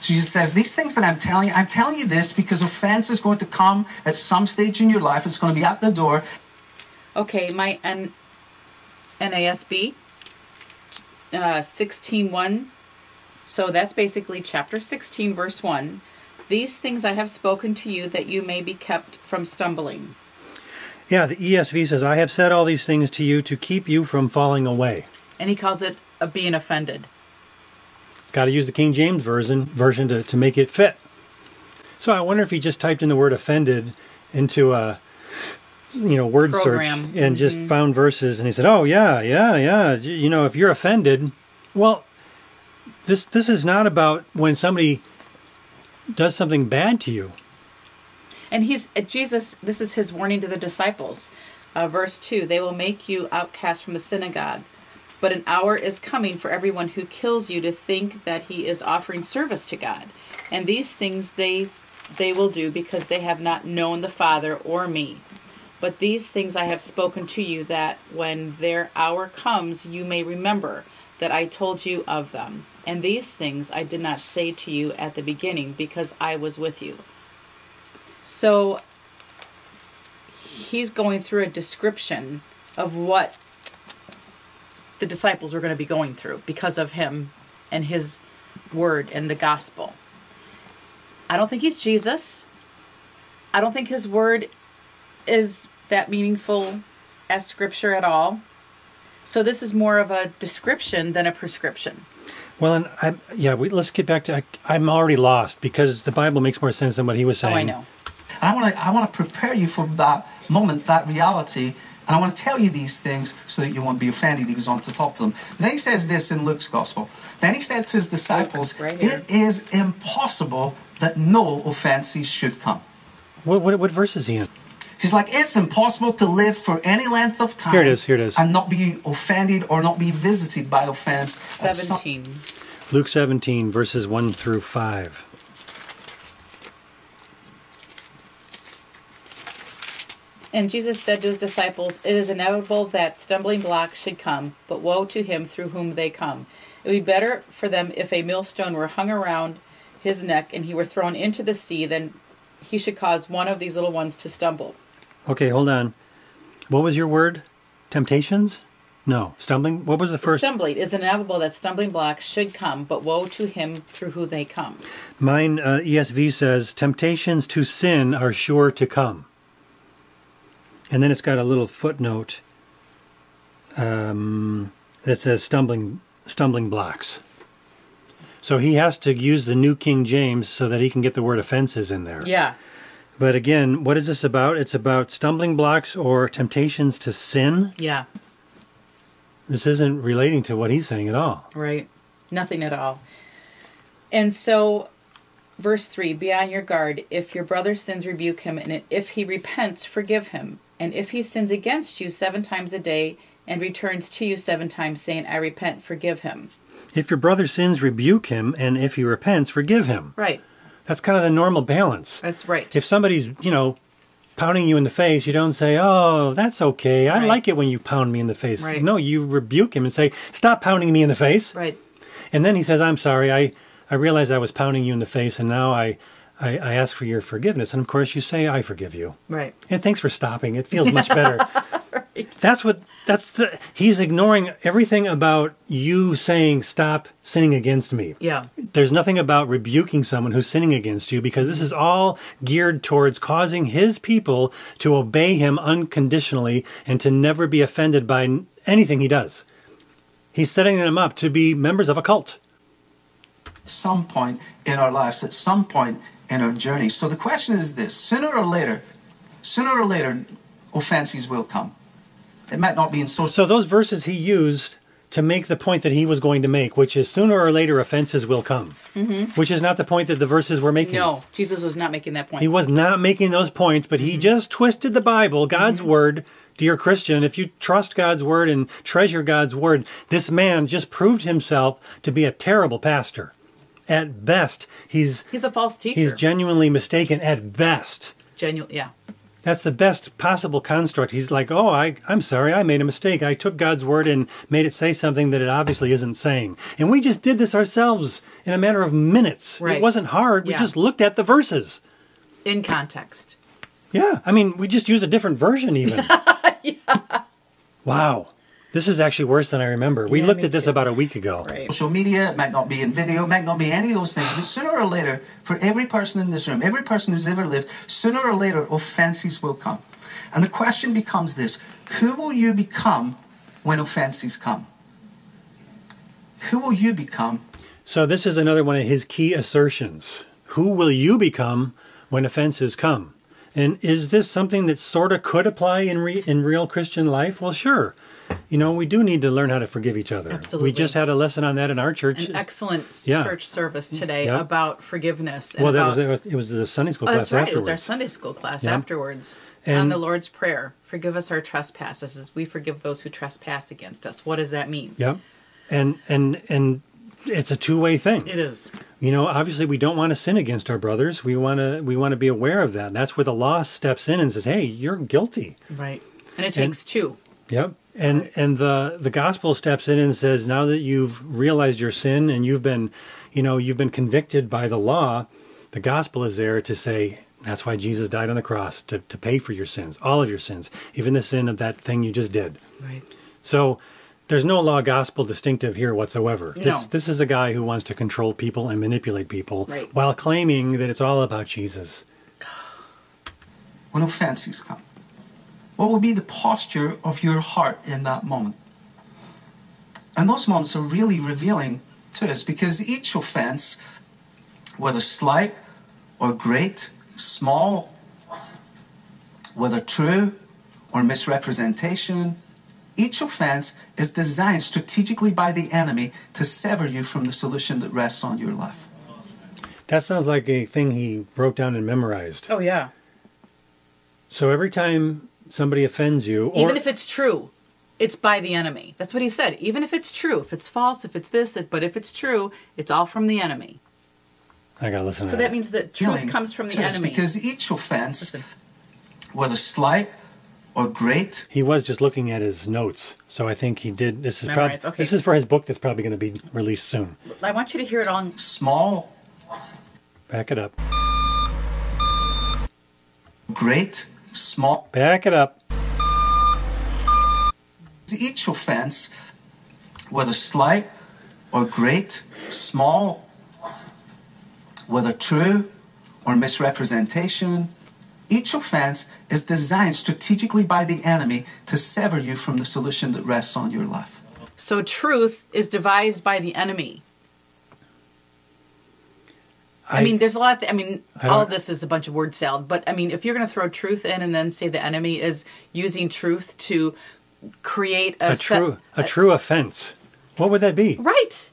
Jesus says, These things that I'm telling you, I'm telling you this because offense is going to come at some stage in your life. It's going to be at the door. Okay, my N- NASB uh, 16.1. So that's basically chapter 16, verse 1. These things I have spoken to you that you may be kept from stumbling. Yeah, the ESV says, I have said all these things to you to keep you from falling away. And he calls it a being offended. It's got to use the King James version version to, to make it fit. So I wonder if he just typed in the word offended into a you know word Program. search and just found verses and he said, "Oh yeah, yeah, yeah, you know, if you're offended, well this this is not about when somebody does something bad to you. And he's uh, Jesus. This is his warning to the disciples. Uh, verse two: They will make you outcast from the synagogue, but an hour is coming for everyone who kills you to think that he is offering service to God. And these things they they will do because they have not known the Father or me. But these things I have spoken to you, that when their hour comes, you may remember that I told you of them. And these things I did not say to you at the beginning because I was with you. So he's going through a description of what the disciples were going to be going through because of him and his word and the gospel. I don't think he's Jesus. I don't think his word is that meaningful as scripture at all. So this is more of a description than a prescription. Well, and I yeah, we, let's get back to I, I'm already lost because the Bible makes more sense than what he was saying. Oh. I know. I want to I want to prepare you for that moment, that reality, And I want to tell you these things so that you won't be offended. He goes on to talk to them. But then he says this in Luke's gospel. Then he said to his disciples, right. It is impossible that no offenses should come. What, what, what verse is he in? He's like, it's impossible to live for any length of time. Here it is, here it is. And not be offended or not be visited by offense. at some- 17. Luke 17, verses 1 through 5. And Jesus said to his disciples, It is inevitable that stumbling blocks should come, but woe to him through whom they come. It would be better for them if a millstone were hung around his neck and he were thrown into the sea than he should cause one of these little ones to stumble. Okay, hold on. What was your word? Temptations? No. Stumbling? What was the first? Stumbling is inevitable that stumbling blocks should come, but woe to him through who they come. Mine uh, ESV says, Temptations to sin are sure to come. And then it's got a little footnote um, that says stumbling, stumbling blocks. So he has to use the New King James so that he can get the word offenses in there. Yeah. But again, what is this about? It's about stumbling blocks or temptations to sin. Yeah. This isn't relating to what he's saying at all. Right. Nothing at all. And so, verse 3 Be on your guard. If your brother sins, rebuke him. And if he repents, forgive him. And if he sins against you seven times a day and returns to you seven times, saying, I repent, forgive him. If your brother sins, rebuke him, and if he repents, forgive him. Right. That's kind of the normal balance. That's right. If somebody's, you know, pounding you in the face, you don't say, "Oh, that's okay. I Right. like it when you pound me in the face." Right. No, you rebuke him and say, "Stop pounding me in the face." right. And then he says, "I'm sorry. I I realized I was pounding you in the face, and now I." I, I ask for your forgiveness, and of course you say, "I forgive you." Right. And thanks for stopping. It feels much better. That's what that's the he's ignoring everything about you saying stop sinning against me. Yeah. There's nothing about rebuking someone who's sinning against you because this is all geared towards causing his people to obey him unconditionally and to never be offended by anything he does. He's setting them up to be members of a cult. some point in our lives, at some point in our journey. So the question is this sooner or later, sooner or later, offenses will come. It might not be in social. So those verses he used to make the point that he was going to make, which is sooner or later offenses will come, mm-hmm. which is not the point that the verses were making. No, Jesus was not making that point. He was not making those points, but he mm-hmm. just twisted the Bible, God's mm-hmm. word, dear Christian. If you trust God's word and treasure God's word, this man just proved himself to be a terrible pastor. At best, he's He's a false teacher. he's genuinely mistaken at best. Genuine. Yeah. That's the best possible construct. He's like, "Oh, I I'm sorry. I made a mistake. I took God's word and made it say something that it obviously isn't saying." And we just did this ourselves in a matter of minutes. It wasn't hard. We just looked at the verses. In context. Yeah, I mean, we just used a different version even. Wow. This is actually worse than I remember. We Yeah, looked at this too. about a week ago. Right. social media, it might not be in video, it might not be any of those things, but sooner or later, for every person in this room, every person who's ever lived, sooner or later, offenses will come. And the question becomes this who will you become when offenses come? Who will you become So this is another one of his key assertions. Who will you become when offenses come? And is this something that sort of could apply in re- in real Christian life? Well, sure. You know, we do need to learn how to forgive each other. Absolutely. We just had a lesson on that in our church. An excellent Yeah. church service mm-hmm. today Yeah. about forgiveness. And well, that about, was it was the Sunday school Oh, class that's right. It was our Sunday school class Yeah. afterwards. And- on the Lord's Prayer. Forgive us our trespasses as we forgive those who trespass against us. What does that mean? Yep. And and and it's a two-way thing. It is. You know, obviously we don't want to sin against our brothers. We want to we want to be aware of that. And That's where the law steps in and says, "Hey, you're guilty." Right. And it And- takes two. Yep. And and the the gospel steps in and says, "Now that you've realized your sin and you've been, you know, you've been convicted by the law, the gospel is there to say, that's why Jesus died on the cross to to pay for your sins, all of your sins, even the sin of that thing you just did." Right. So there's no law gospel distinctive here whatsoever. This No. this is a guy who wants to control people and manipulate people Right. while claiming that it's all about Jesus. when offenses come? What will be the posture of your heart in that moment? And those moments are really revealing to us because each offense, whether slight or great, small, whether true or misrepresentation. Each offense is designed strategically by the enemy to sever you from the solution that rests on your life. That sounds like a thing he wrote down and memorized. Oh yeah. So every time somebody offends you, or Even if it's true, it's by the enemy. That's what he said. Even if it's true, if it's false, if it's this, it- but if it's true, it's all from the enemy. I gotta listen So to that that. means that truth Healing comes from the to enemy. Because each offense, Listen. whether slight or great, he was just looking at his notes, so I think he did. This is probably okay. this is for his book that's probably going to be released soon. I want you to hear it on small, Back it up. great, small, Back it up. each offense, whether slight or great, small, whether true or misrepresentation, each offense is designed strategically by the enemy to sever you from the solution that rests on your life. So truth is devised by the enemy. I, mean, there's a lot. I mean, I all of this is a bunch of word salad. But I mean, if you're going to throw truth in and then say the enemy is using truth to create a, a true a true offense. What would that be? right,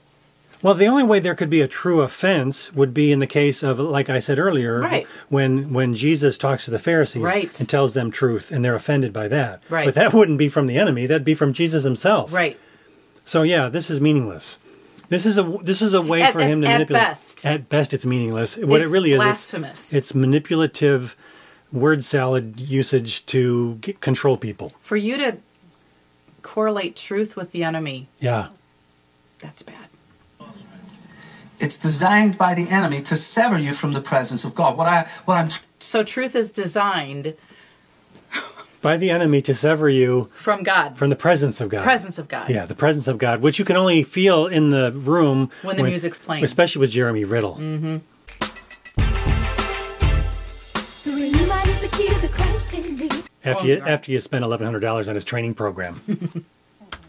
Well, the only way there could be a true offense would be in the case of, like I said earlier, Right. when when Jesus talks to the Pharisees Right. and tells them truth, and they're offended by that. Right. But that wouldn't be from the enemy; that'd be from Jesus himself. right. So yeah, this is meaningless. This is a this is a way At- for at- him to at manipulate. best. At best, it's meaningless. What It's it really is, blasphemous. It's, it's manipulative word salad usage to get, control people. For you to correlate truth with the enemy, Yeah. that's bad. It's designed by the enemy to sever you from the presence of God. What I what I'm So truth is designed By the enemy to sever you from God, from the presence of God. presence of God. Yeah, the presence of God, which you can only feel in the room When the music's playing. especially with Jeremy Riddle. Mm-hmm. The renewed mind is the key to the Christ in me. After you after you spend eleven hundred dollars on his training program.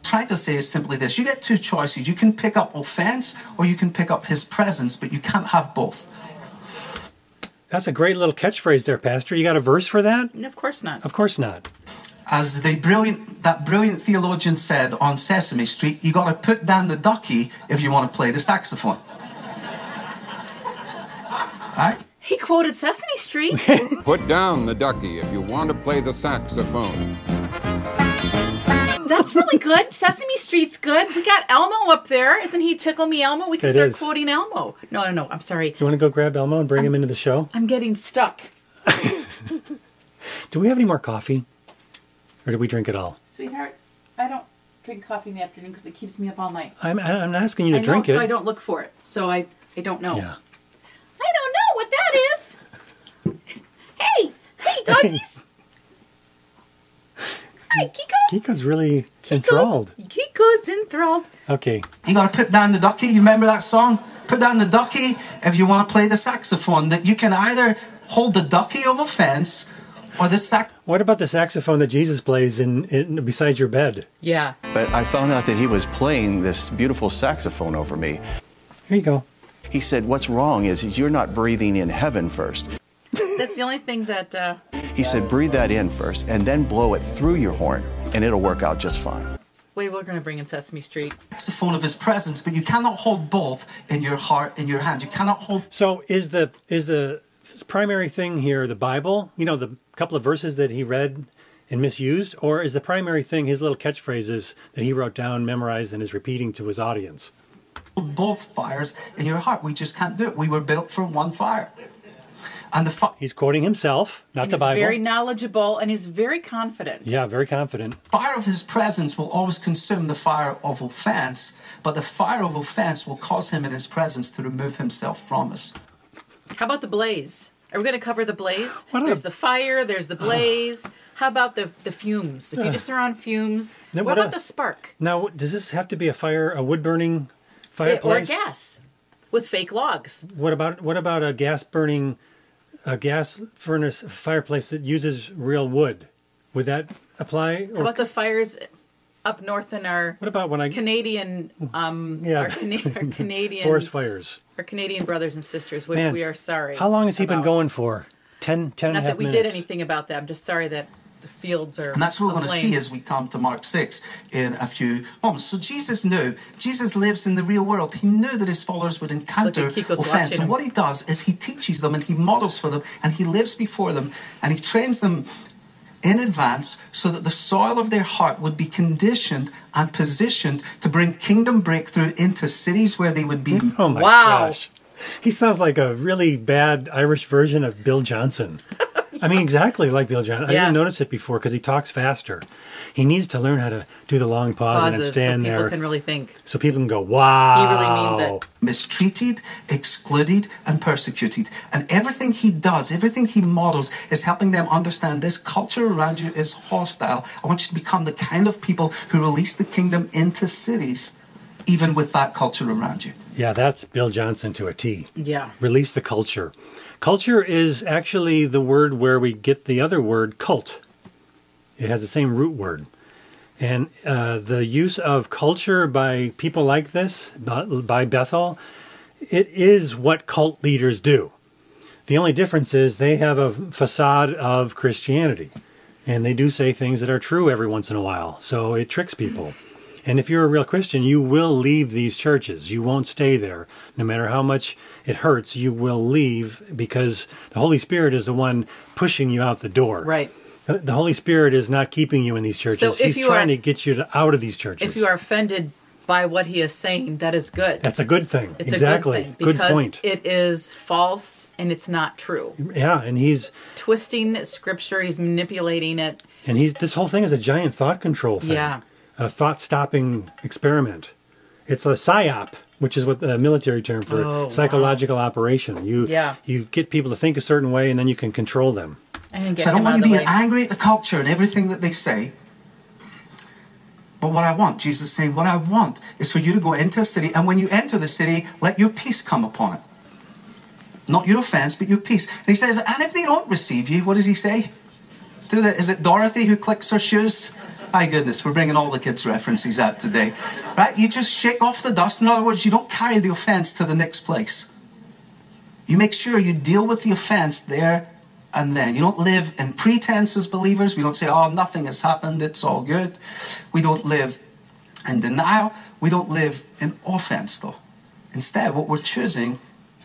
trying to say is simply this you get two choices. You can pick up offense or you can pick up his presence, but you can't have both. That's a great little catchphrase there, Pastor. You got a verse for that? And of course not. Of course not. As the brilliant that brilliant theologian said on Sesame Street, you gotta put down the ducky if you want to play the saxophone. Right? He quoted Sesame Street. Put down the ducky if you want to play the saxophone. That's really good. Sesame Street's good. We got Elmo up there. Isn't he Tickle Me Elmo? We can It start is. quoting Elmo. No, no, no. I'm sorry. Do you want to go grab Elmo and bring him into the show? I'm getting stuck. Do we have any more coffee? Or did we drink it all? Sweetheart, I don't drink coffee in the afternoon because it keeps me up all night. I'm, I'm asking you to I know, drink so it. I don't look for it. So I, I don't know. Yeah. I don't know what that is. hey, hey, doggies. Hi, Kiko. Kiko's really Kiko. enthralled. Kiko's enthralled. Okay. You gotta put down the ducky. You remember that song? Put down the ducky if you want to play the saxophone. That you can either hold the ducky of offense or the sax. What about the saxophone that Jesus plays in, in beside your bed? Yeah. But I found out that he was playing this beautiful saxophone over me. Here you go. He said, What's wrong is you're not breathing in heaven first. That's the only thing that uh, He said, Breathe that in first and then blow it through your horn, and it'll work out just fine. wait, we're gonna bring in Sesame Street. saxophone of his presence, but you cannot hold both in your heart, in your hand. You cannot hold So is the is the primary thing here the Bible? You know, the couple of verses that he read and misused, or is the primary thing his little catchphrases that he wrote down, memorized, and is repeating to his audience? both fires in your heart. We just can't do it. We were built for one fire. And the fi- He's quoting himself, not And the he's Bible. very knowledgeable and he's very confident. yeah, very confident. fire of his presence will always consume the fire of offense, but the fire of offense will cause him in his presence to remove himself from us. How about the blaze? Are we going to cover the blaze? What a- There's the fire. There's the blaze. How about the the fumes? If you just are on fumes, Then what what about a- the spark Now, does this have to be a fire, a wood burning Eh, or fireplace? gas with fake logs? What about what about a gas burning, a gas furnace fireplace that uses real wood? Would that apply? How about the fires up north in our what about when I Canadian, um, Yeah. our, Cana- our Canadian, forest fires? our Canadian brothers and sisters, which Man, we are sorry. How long has he been going for? 10, 10 and Not a half that we minutes. did anything about that. I'm just sorry that the fields are. And that's what we're going to see as we come to Mark 6 in a few moments. So Jesus knew, Jesus lives in the real world. He knew that his followers would encounter offense. And what he does is he teaches them and he models for them and he lives before them and he trains them in advance so that the soil of their heart would be conditioned and positioned to bring kingdom breakthrough into cities where they would be. Oh my Wow. gosh. He sounds like a really bad Irish version of Bill Johnson. I mean, exactly like Bill Johnson. I Yeah. didn't notice it before because he talks faster. He needs to learn how to do the long pause and then pauses so stand people there can really think. so people can go, wow. He really means it. mistreated, excluded, and persecuted. And everything he does, everything he models, is helping them understand this culture around you is hostile. I want you to become the kind of people who release the kingdom into cities, even with that culture around you. Yeah, that's Bill Johnson to a T. Yeah. Release the culture. Culture is actually the word where we get the other word cult. It has the same root word. And uh, the use of culture by people like this, by Bethel, it is what cult leaders do. The only difference is they have a facade of Christianity. And they do say things that are true every once in a while. So it tricks people. And if you're a real Christian, you will leave these churches. You won't stay there. No matter how much it hurts, you will leave because the Holy Spirit is the one pushing you out the door. Right. The, the Holy Spirit is not keeping you in these churches. So He's trying are- to get you to, out of these churches. If you are offended by what he is saying, that is good. That's a good thing. It's exactly. a good thing because point. it is false and it's not true. yeah, and he's Twisting scripture, he's manipulating it. and he's this whole thing is a giant thought control thing. Yeah. A thought stopping experiment. It's a psyop, which is what the military term for Oh, wow. psychological operation. You Yeah. you get people to think a certain way and then you can control them. And So I don't want out you of the being way. angry at the culture and everything that they say. But what I want, Jesus is saying, what I want is for you to go into a city, and when you enter the city, let your peace come upon it. Not your offense, but your peace. And he says, and if they don't receive you, what does he say? Do that. Is it Dorothy who clicks her shoes? My goodness, we're bringing all the kids' references out today. Right? You just shake off the dust. In other words, you don't carry the offense to the next place. You make sure you deal with the offense there and then. You don't live in pretense as believers. We don't say, oh, nothing has happened, it's all good. We don't live in denial. We don't live in offense, though. Instead, what we're choosing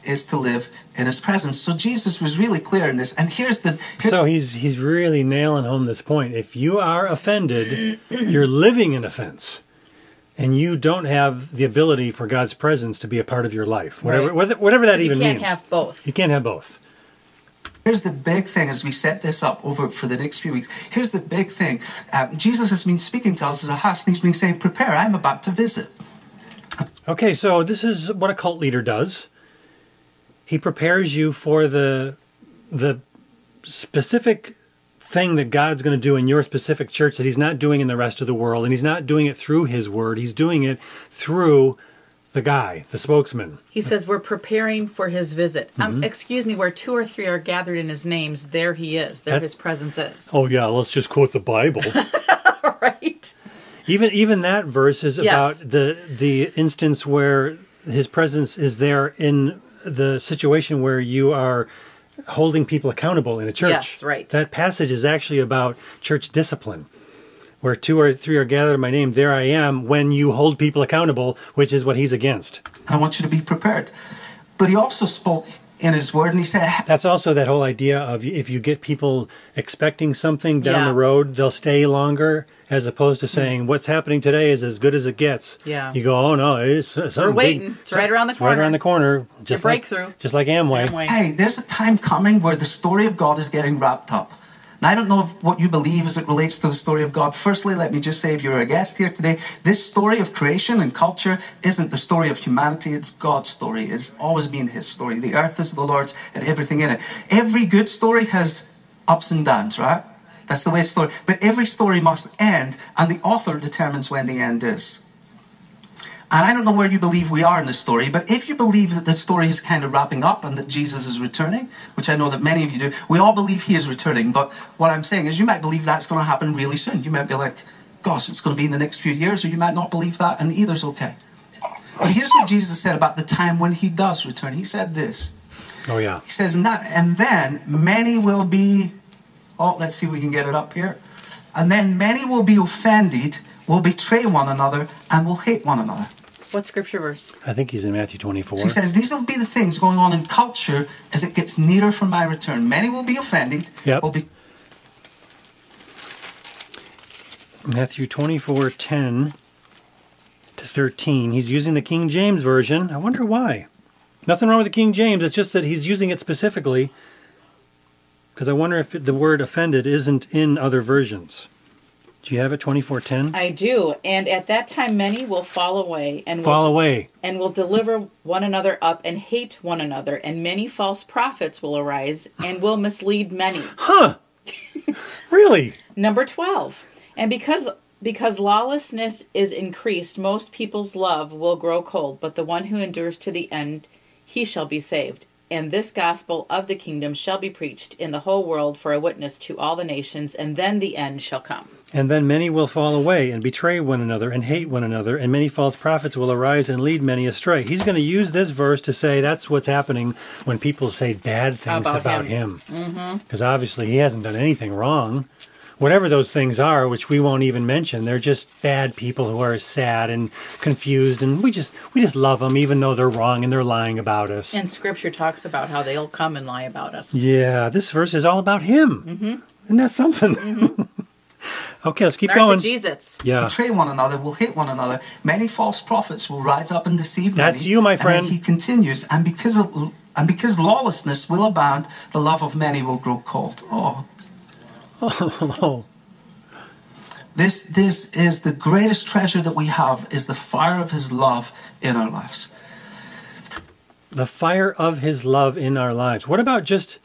is to live in his presence. So Jesus was really clear in this. And here's the. here- So he's he's really nailing home this point. If you are offended, you're living in offense. And you don't have the ability for God's presence to be a part of your life. Whatever Right. whether- whatever that even means. You can't means. have both. You can't have both. Here's the big thing as we set this up over for the next few weeks. Here's the big thing. Um, Jesus has been speaking to us as a host, and he's been saying, Prepare, I'm about to visit. Okay, so this is what a cult leader does. He prepares you for the the specific thing that God's going to do in your specific church that he's not doing in the rest of the world and he's not doing it through his word. He's doing it through the guy, the spokesman. He says we're preparing for his visit. Um, Mhm. excuse me, where two or three are gathered in his names, there he is. There That- his presence is. Oh yeah, let's just quote the Bible. right. Even even that verse is Yes. about the the instance where his presence is there in the situation where you are holding people accountable in a church. Yes, right. That passage is actually about church discipline. Where two or three are gathered in my name, there I am when you hold people accountable, which is what he's against. I want you to be prepared. But he also spoke in his word, and he said, That's also that whole idea of if you get people expecting something down Yeah. the road, they'll stay longer, as opposed to saying hmm. what's happening today is as good as it gets. Yeah. You go, oh no, it's something We're big. waiting. It's right around the It's right corner. around the corner. Just like breakthrough. just like Amway. Amway. Hey, there's a time coming where the story of God is getting wrapped up. Now, I don't know what you believe as it relates to the story of God. Firstly, let me just say, if you're a guest here today, this story of creation and culture isn't the story of humanity, it's God's story. It's always been His story. The earth is the Lord's and everything in it. Every good story has ups and downs, right? That's the way it's story. But every story must end, and the author determines when the end is. And I don't know where you believe we are in the story, but if you believe that the story is kind of wrapping up and that Jesus is returning, which I know that many of you do, we all believe he is returning. But what I'm saying is, you might believe that's going to happen really soon. You might be like, gosh, it's going to be in the next few years, or you might not believe that, and either's okay. But here's what Jesus said about the time when he does return. He said this. Oh yeah. He says, and, that, and then many will be, oh, let's see if we can get it up here. And then many will be offended, will betray one another, and will hate one another. What scripture verse? I think he's in Matthew 24. So he says these will be the things going on in culture as it gets nearer for my return. Many will be offended, Yep. will be Matthew 24, 10 to 13. He's using the King James Version. I wonder why. Nothing wrong with the King James. It's just that he's using it specifically because I wonder if the word offended isn't in other versions. Do you have it 2410? I do. And at that time, many will fall away and Fall will, away. and will deliver one another up and hate one another. And many false prophets will arise and will mislead many. Huh. really? Number 12. And because because lawlessness is increased, most people's love will grow cold, but the one who endures to the end, he shall be saved. And this gospel of the kingdom shall be preached in the whole world for a witness to all the nations, and then the end shall come. And then many will fall away and betray one another and hate one another, and many false prophets will arise and lead many astray. He's going to use this verse to say that's what's happening when people say bad things About about, him. Mm-hmm. Because obviously he hasn't done anything wrong. Whatever those things are, which we won't even mention, they're just bad people who are sad and confused, and we just we just love them, even though they're wrong and they're lying about us. And scripture talks about how they'll come and lie about us. Yeah, this verse is all about him. Mm-hmm. Isn't that something? okay, let's keep Narcissist going. Jesus. Yeah. betray one another, will hate one another. Many false prophets will rise up and deceive That's many. you, my And friend. he continues, and because of and because lawlessness will abound, the love of many will grow cold. Oh, Oh, this this is the greatest treasure that we have is the fire of His love in our lives. the fire of his love in our lives. What about just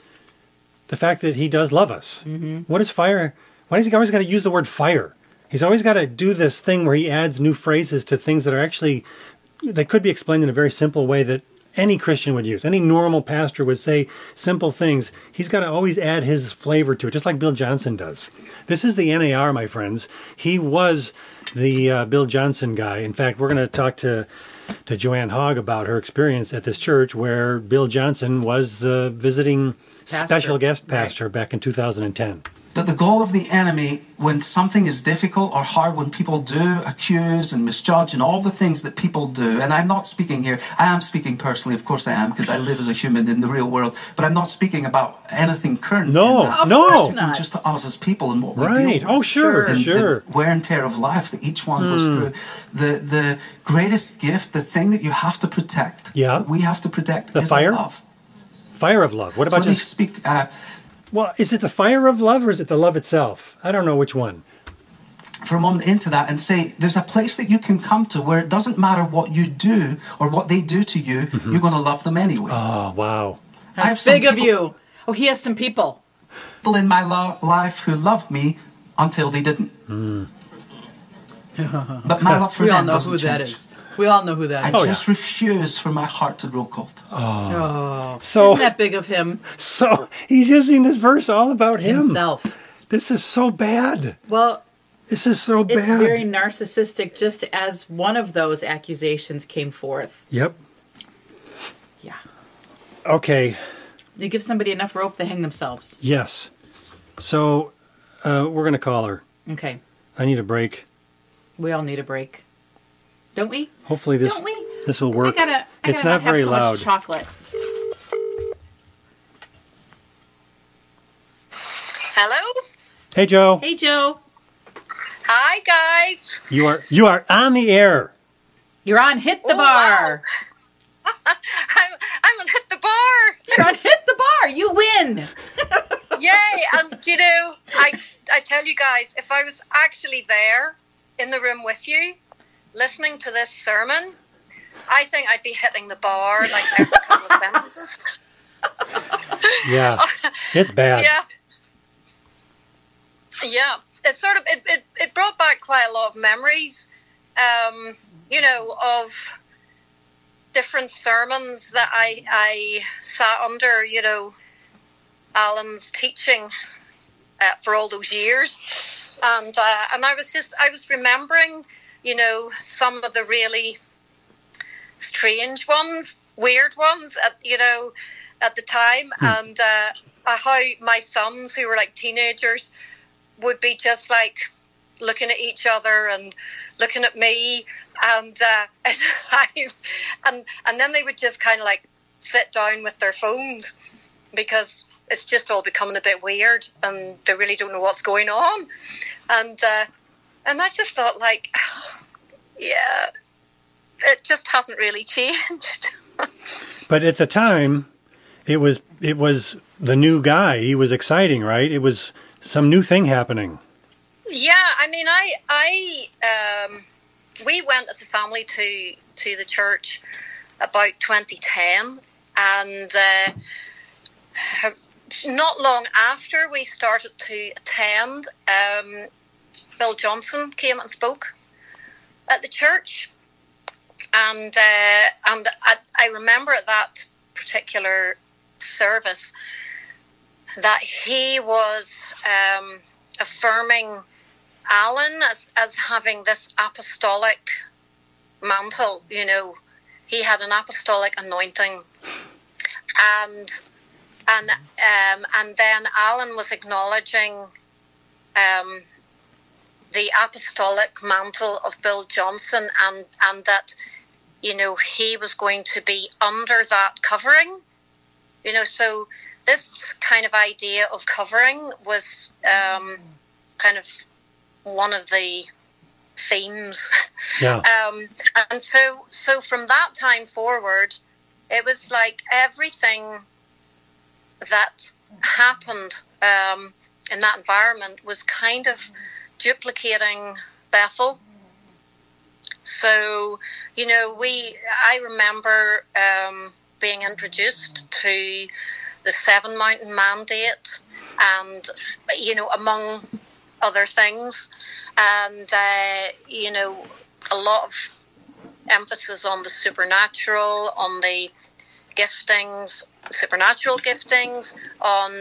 the fact that he does love us? Mm-hmm. What is fire? Why does he always got to use the word fire? He's always got to do this thing where he adds new phrases to things that are actually they could be explained in a very simple way that any Christian would use. Any normal pastor would say simple things. He's got to always add his flavor to it, just like Bill Johnson does. This is the NAR, my friends. He was the uh, Bill Johnson guy. In fact, we're going to talk to to Joanne Hogg about her experience at this church where Bill Johnson was the visiting Pastor. special guest Right. pastor back in 2010. That the goal of the enemy, when something is difficult or hard, when people do accuse and misjudge and all the things that people do, and I'm not speaking here, I am speaking personally, of course I am, because I live as a human in the real world, but I'm not speaking about anything current. No, that. No. Just to us as people and what we Right. deal Oh, sure, and sure. Hmm. the wear and tear of life that each one goes through. The the greatest gift, the thing that you have to protect, Yeah. we have to protect, The is fire? love. Fire of love. What So about me just speak. Uh, well? Is it the fire of love or is it the love itself? I don't know which one. for a moment into that and say there's a place that you can come to where it doesn't matter what you do or what they do to you, Mm-hmm. you're going to love them anyway. Oh wow. I have That's some big of you. Oh, he has some people. People in my lo- life who loved me until they didn't. Hmm. But my love for we all them know doesn't who change. that is. We all know who that I is. Oh, just refuse for my heart to grow cold. Oh, So isn't that big of him so he's using this verse all about him. himself? This is so bad. Well, This is so bad. it's very narcissistic. Just as one of those accusations came forth. Yep. Yeah, Okay. you give somebody enough rope, they hang themselves. Yes. So uh, we're gonna call her. Okay, I need a break. we all need a break, don't we? Hopefully this Don't we? this will work. I gotta. I it's gotta not have very so loud. Much chocolate. Hello? Hey Joe, Hey, Joe, Hi, guys. you are you are on the air. you're on Hit the Oh, Bar. I'm, I'm gonna hit the bar. You're on Hit the Bar. You win. Yay. And, you know, I, I tell you guys, if I was actually there in the room with you, listening to this sermon, I think I'd be hitting the bar like every couple of sentences. Yeah. It's bad. Yeah. Yeah. It sort of it, it, it brought back quite a lot of memories, um, you know, of different sermons that I I sat under, you know, Alan's teaching uh, for all those years, and uh, and I was just I was remembering, you know, some of the really strange ones, weird ones, at you know, at the time, and uh, uh, how my sons who were like teenagers would be just like looking at each other and looking at me, and uh, and, I, and and then they would just kind of like sit down with their phones because it's just all becoming a bit weird, and they really don't know what's going on, and uh, and I just thought like, yeah, it just hasn't really changed. But at the time, it was it was the new guy. He was exciting, right? It was some new thing happening. Yeah, I mean, I, I, um, we went as a family to to the church about 2010, and uh, not long after we started to attend, um, Bill Johnson came and spoke at the church, and uh, and I, I remember at that particular service that he was um, affirming Alan as, as having this apostolic mantle. You know, he had an apostolic anointing, and and um, and then Alan was acknowledging um, the apostolic mantle of Bill Johnson, and and that you know he was going to be under that covering. You know, so this kind of idea of covering was um, kind of one of the themes. Yeah. Um, and so, so from that time forward, it was like everything that happened um, in that environment was kind of duplicating Bethel. So, you know, we, I remember um, being introduced to the Seven Mountain Mandate, and you know, among other things, and uh, you know, a lot of emphasis on the supernatural, on the giftings, supernatural giftings, on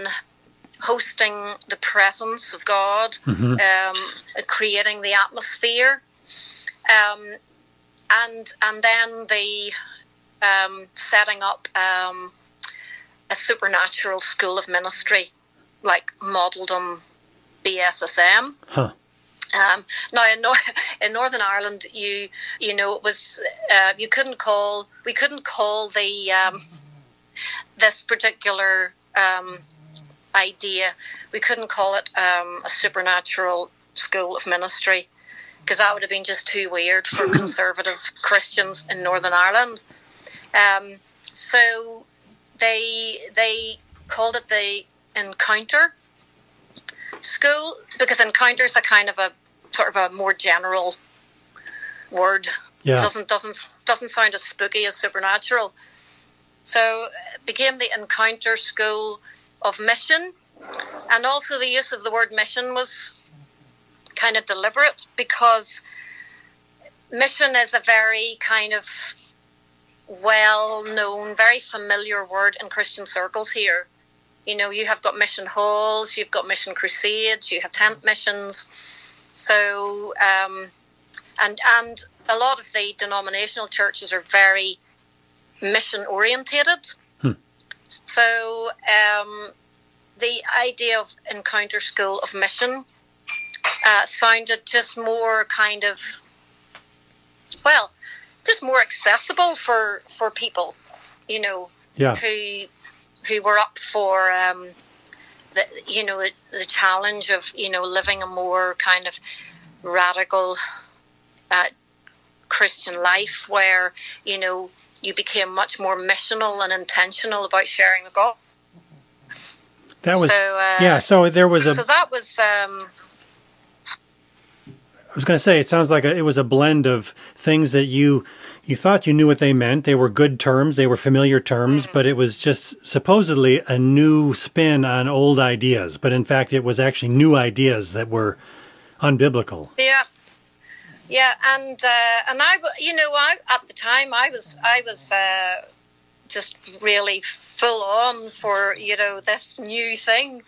hosting the presence of God, Mhm. um, creating the atmosphere, um, and and then the um, setting up um, a supernatural school of ministry, like modelled on BSSM. Huh. Um, now in, Nor- in Northern Ireland, you you know it was uh, you couldn't call we couldn't call the um, this particular um, idea we couldn't call it um, a supernatural school of ministry because that would have been just too weird for conservative Christians in Northern Ireland. Um, so they they called it the encounter school because encounter is a kind of a sort of a more general word. Yeah. Doesn't doesn't doesn't sound as spooky as supernatural. So it became the encounter school of mission, and also the use of the word mission was kind of deliberate because mission is a very kind of well known, very familiar word in Christian circles here. You know, you have got mission halls, you've got mission crusades, you have tent missions. So, um, and and a lot of the denominational churches are very mission orientated. So, um, the idea of encounter school of mission uh, sounded just more kind of well, just more accessible for for people, you know, Yeah. who who were up for um, the you know the, the challenge of you know living a more kind of radical uh, Christian life where you know you became much more missional and intentional about sharing the gospel. That was so, uh, yeah. So there was a. so that was um, I was going to say it sounds like a, it was a blend of things that you you thought you knew what they meant. They were good terms, they were familiar terms, but it was just supposedly a new spin on old ideas. But in fact, it was actually new ideas that were unbiblical. Yeah, yeah, and uh, and I, you know, I at the time I was I was uh, just really full on for you know this new thing.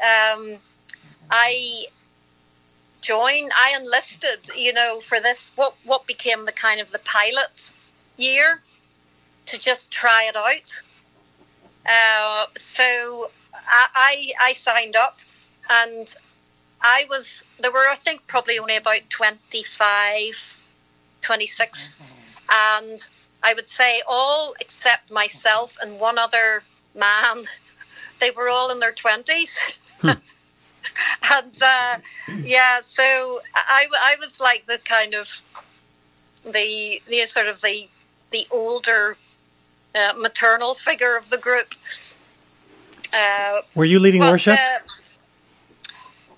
Um, I joined, I enlisted, you know, for this what what became the kind of the pilot year to just try it out. Uh, so I, I I signed up and I was there were I think probably only about 25, 26, and I would say all except myself and one other man, they were all in their twenties. and uh, yeah, so I, I was like the kind of the the sort of the the older uh, maternal figure of the group. Uh, Were you leading but, worship?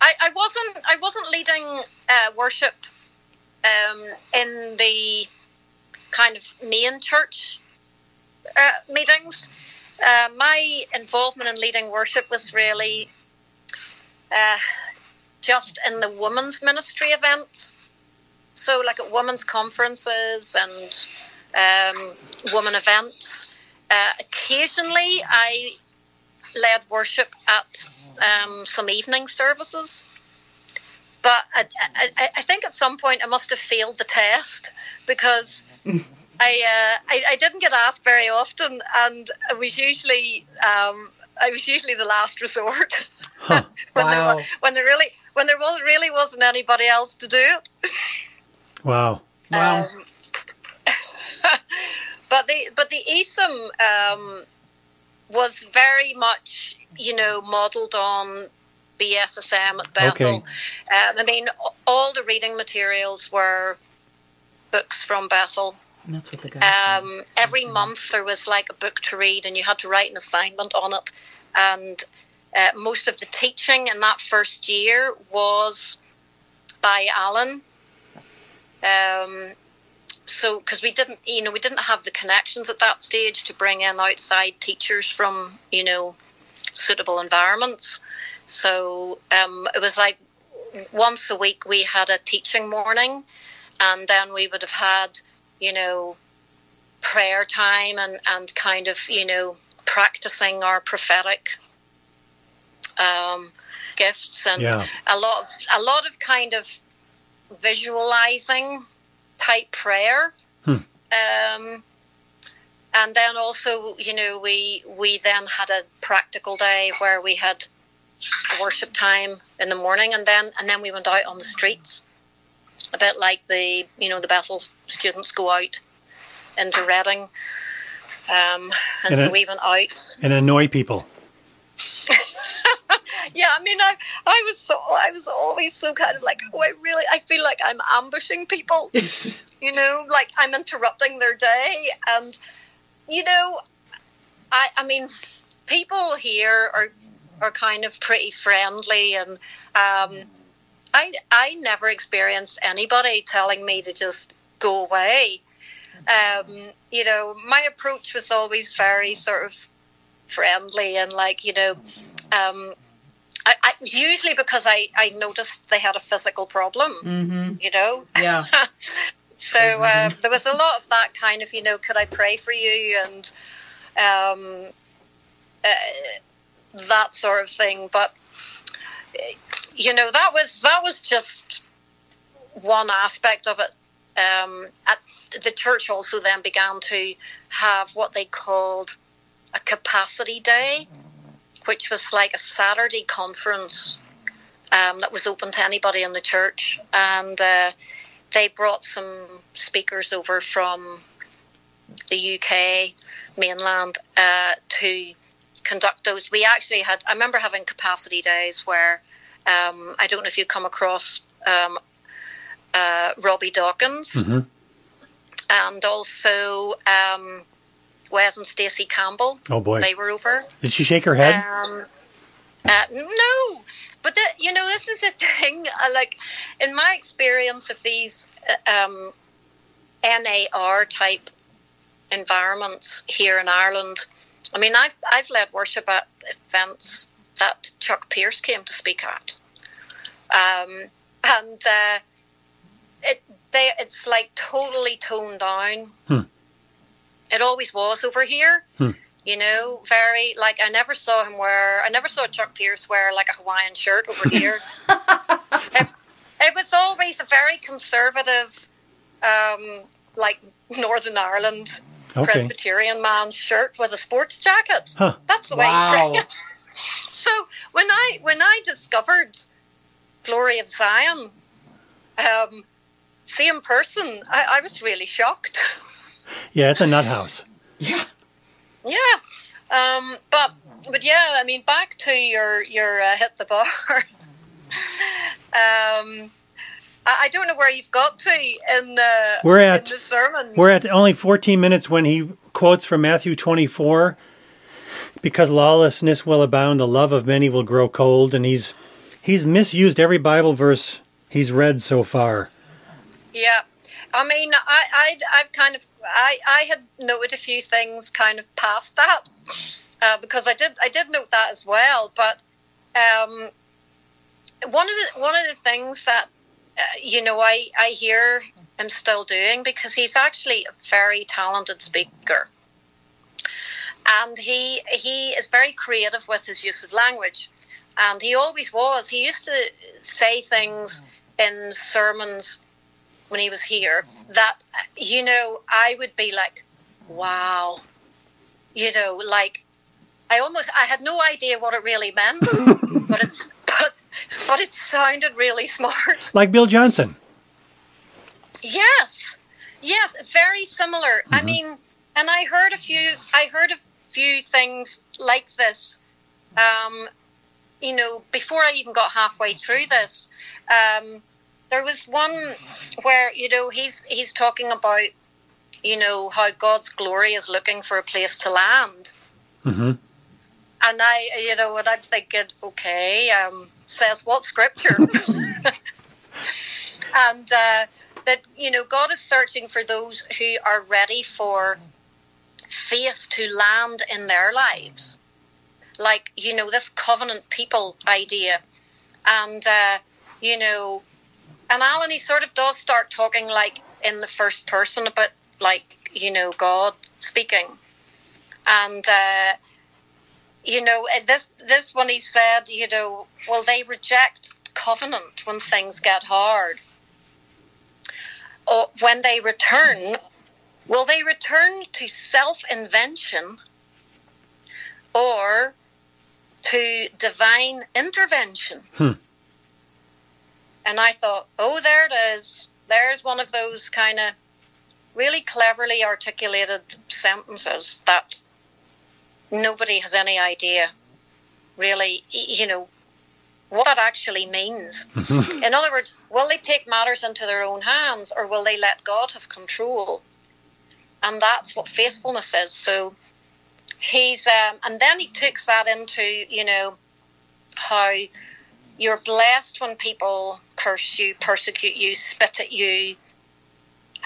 I, I wasn't. I wasn't leading uh, worship um, in the kind of main church uh, meetings. Uh, my involvement in leading worship was really uh, just in the women's ministry events. So, like at women's conferences and um, women events. Uh, occasionally, I led worship at um, some evening services. But I, I, I think at some point I must have failed the test because I, uh, I I didn't get asked very often, and I was usually um, I was usually the last resort when Wow. there wa- when there really when there was really wasn't anybody else to do it. Wow. Wow. Um, but the but the ESOM um, was very much you know modelled on BSSM at Bethel. Okay. Um, I mean, all the reading materials were books from Bethel. That's what the guy Um, every month there was like a book to read, and you had to write an assignment on it. And uh, most of the teaching in that first year was by Alan. Um, so, because we didn't, you know, we didn't have the connections at that stage to bring in outside teachers from, you know, suitable environments. So um, it was like once a week we had a teaching morning, and then we would have had, you know, prayer time and, and kind of, you know, practicing our prophetic um, gifts and Yeah. a lot of a lot of kind of visualizing type prayer. Hmm. Um, and then also, you know, we we then had a practical day where we had worship time in the morning, and then and then we went out on the streets, a bit like the you know the Bethel students go out into Redding, um, and, And so it- we went out. And annoy people. Yeah, I mean, I I was so I was always so kind of like, oh, I really I feel like I'm ambushing people. you know, like I'm interrupting their day, and you know, I I mean, people here are are kind of pretty friendly, and um, I I never experienced anybody telling me to just go away. Um, you know, my approach was always very sort of friendly and like you know. Um, I, I, usually because I, I noticed they had a physical problem, Mm-hmm. you know. Yeah. So uh, there was a lot of that kind of, you know, could I pray for you and um, uh, that sort of thing. But you know, that was that was just one aspect of it. Um, at the church also then began to have what they called a capacity day, which was like a Saturday conference um, that was open to anybody in the church, and uh, they brought some speakers over from the UK mainland uh, to conduct those. We actually had, I remember having capacity days where um, I don't know if you come across um, uh, Robby Dawkins hmm and also um, Wes and Stacey Campbell. Oh boy. They were over. Did she shake her head? Um, uh, no, but the, you know this is a thing. Uh, like in my experience of these uh, um, NAR type environments here in Ireland, I mean I've I've led worship at events that Chuck Pierce came to speak at, um, and uh, it they it's like totally toned down. Hmm. It always was over here Hmm. You know, very like I never saw him wear. I never saw Chuck Pierce wear like a Hawaiian shirt over here. it, it was always a very conservative, um, like Northern Ireland Okay. Presbyterian man's shirt with a sports jacket. Huh. That's the Wow. way he dressed. So when I when I discovered Glory of Zion, um, see in person, I, I was really shocked. Yeah, it's a nut house. Yeah. Um, but but yeah, I mean, back to your your uh, hit the bar. um, I, I don't know where you've got to in, uh, We're at in the sermon. We're at only 14 minutes when he quotes from Matthew 24 because lawlessness will abound the love of many will grow cold and he's he's misused every Bible verse he's read so far. Yeah. I mean, I, I, I've kind of, I, I had noted a few things kind of past that, uh, because I did, I did note that as well. But um, one of the, one of the things that, uh, you know, I, I hear him still doing because he's actually a very talented speaker, and he, he is very creative with his use of language, and he always was. He used to say things in sermons when he was here that you know I would be like, wow, you know, like I almost I had no idea what it really meant, but it's but but it sounded really smart. Like Bill Johnson. Yes, yes, very similar. I mean, and I heard a few. I heard a few things like this. Um, you know, before I even got halfway through this, um, there was one where you know he's he's talking about you know how God's glory is looking for a place to land, Mm-hmm. and I you know and I'm thinking, okay, um, says what scripture? and uh, that you know God is searching for those who are ready for faith to land in their lives, like you know this covenant people idea, and uh, you know and Alan, he sort of does start talking like in the first person, but like you know, God speaking, and uh, you know, this this one he said, you know, will they reject covenant when things get hard, or when they return, will they return to self invention, or to divine intervention? Hmm. And I thought, oh, there it is. There's one of those kind of really cleverly articulated sentences that nobody has any idea, really, you know, what that actually means. In other words, will they take matters into their own hands or will they let God have control? And that's what faithfulness is. So he's, um, and then he takes that into, you know, how you're blessed when people curse you, persecute you, spit at you.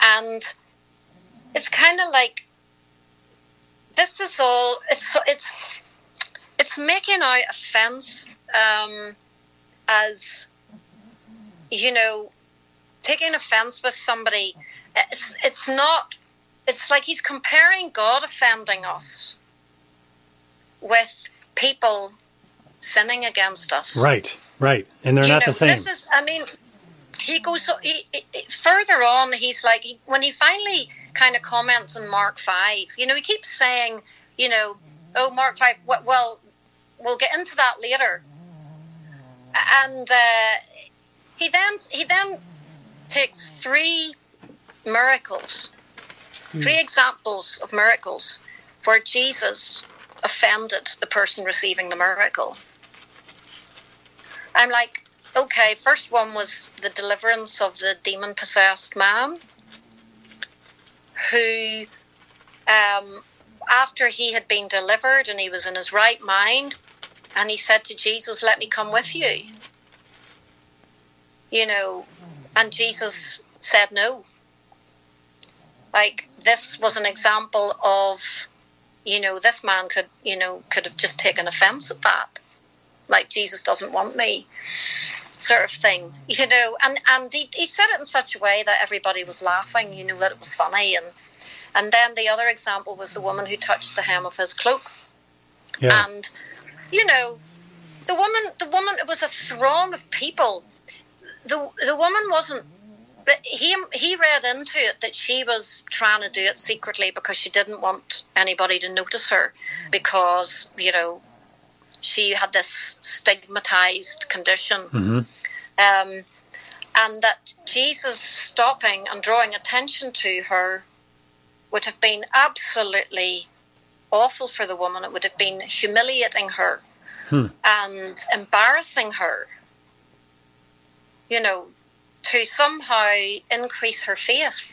And it's kind of like this is all it's it's it's making out offense um, as you know taking offense with somebody it's it's not it's like he's comparing God offending us with people sinning against us. Right, right. And they're You not know, the same. This is, I mean, he goes so he, he- further on. He's like he, when he finally kind of comments on Mark five. You know, he keeps saying, you know, oh Mark five. Well, we'll get into that later. And uh, he then he then takes three miracles, three examples of miracles where Jesus offended the person receiving the miracle. I'm like, okay, first one was the deliverance of the demon possessed man who, um, after he had been delivered and he was in his right mind, and he said to Jesus, Let me come with you. You know, and Jesus said no. Like, this was an example of, you know, this man could, you know, could have just taken offense at that. Like, Jesus doesn't want me sort of thing, you know. And and he, he said it in such a way that everybody was laughing, you know, that it was funny. And and then the other example was the woman who touched the hem of his cloak, Yeah. and you know, the woman, the woman, it was a throng of people. The the woman wasn't. But he he read into it that she was trying to do it secretly because she didn't want anybody to notice her because you know she had this stigmatized condition hmm Um, and that Jesus stopping and drawing attention to her would have been absolutely awful for the woman. It would have been humiliating her Hmm. and embarrassing her, you know, to somehow increase her faith.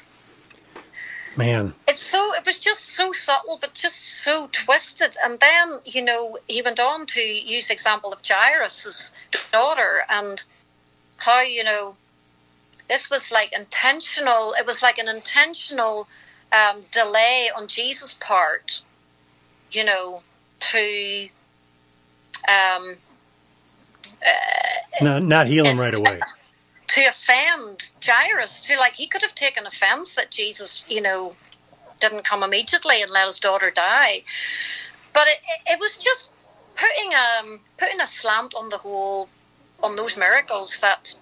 Man. It's so, it was just so subtle, but just so twisted. And then, you know, he went on to use the example of Jairus' daughter and how, you know, this was like intentional, it was like an intentional um, delay on Jesus' part, you know, to um, Not, not heal him right away. To offend Jairus, to like he could have taken offense that Jesus, you know, didn't come immediately and let his daughter die. But it, it, it was just putting um putting a slant on the whole on those miracles that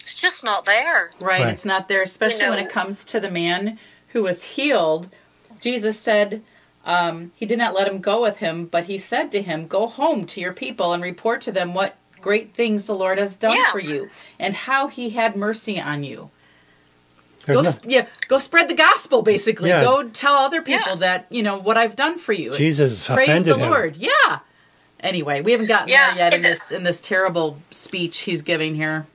it's just not there. Right, Right. it's not there, especially You when it comes to the man who was healed. Jesus said um, he did not let him go with him, but he said to him, Go home to your people and report to them what great things the Lord has done Yeah. for you and how he had mercy on you. There's Go, no- yeah, go spread the gospel. Basically, Yeah. go tell other people Yeah. that you know what I've done for you. Jesus Praise offended the him. Lord. Yeah. Anyway, we haven't gotten Yeah, there yet in this in this terrible speech he's giving here.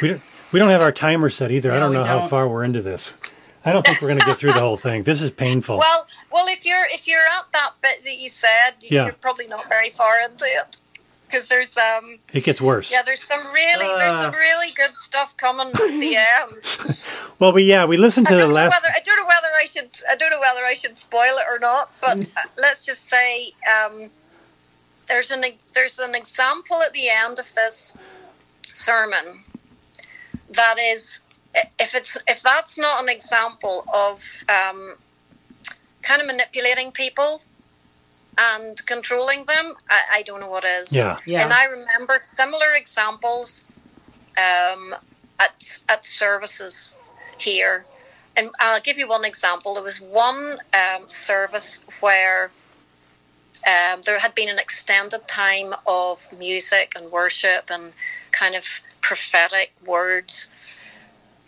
We don't, we don't have our timer set either. I don't know how don't. far we're into this. I don't think we're going to get through the whole thing. This is painful. Well, well, if you're if you're at that bit that you said, Yeah. you're probably not very far into it because there's um it gets worse. yeah there's some really there's some Uh. really good stuff coming at the end. Well, we yeah, we listened I to the last. whether I don't know whether I should I don't know whether I should spoil it or not, but uh, let's just say um, there's an there's an example at the end of this sermon that is if it's if that's not an example of um, kind of manipulating people and controlling them, I, I don't know what is. Yeah. Yeah. And I remember similar examples um, at at services here. And I'll give you one example. There was one um, service where um, there had been an extended time of music and worship and kind of prophetic words.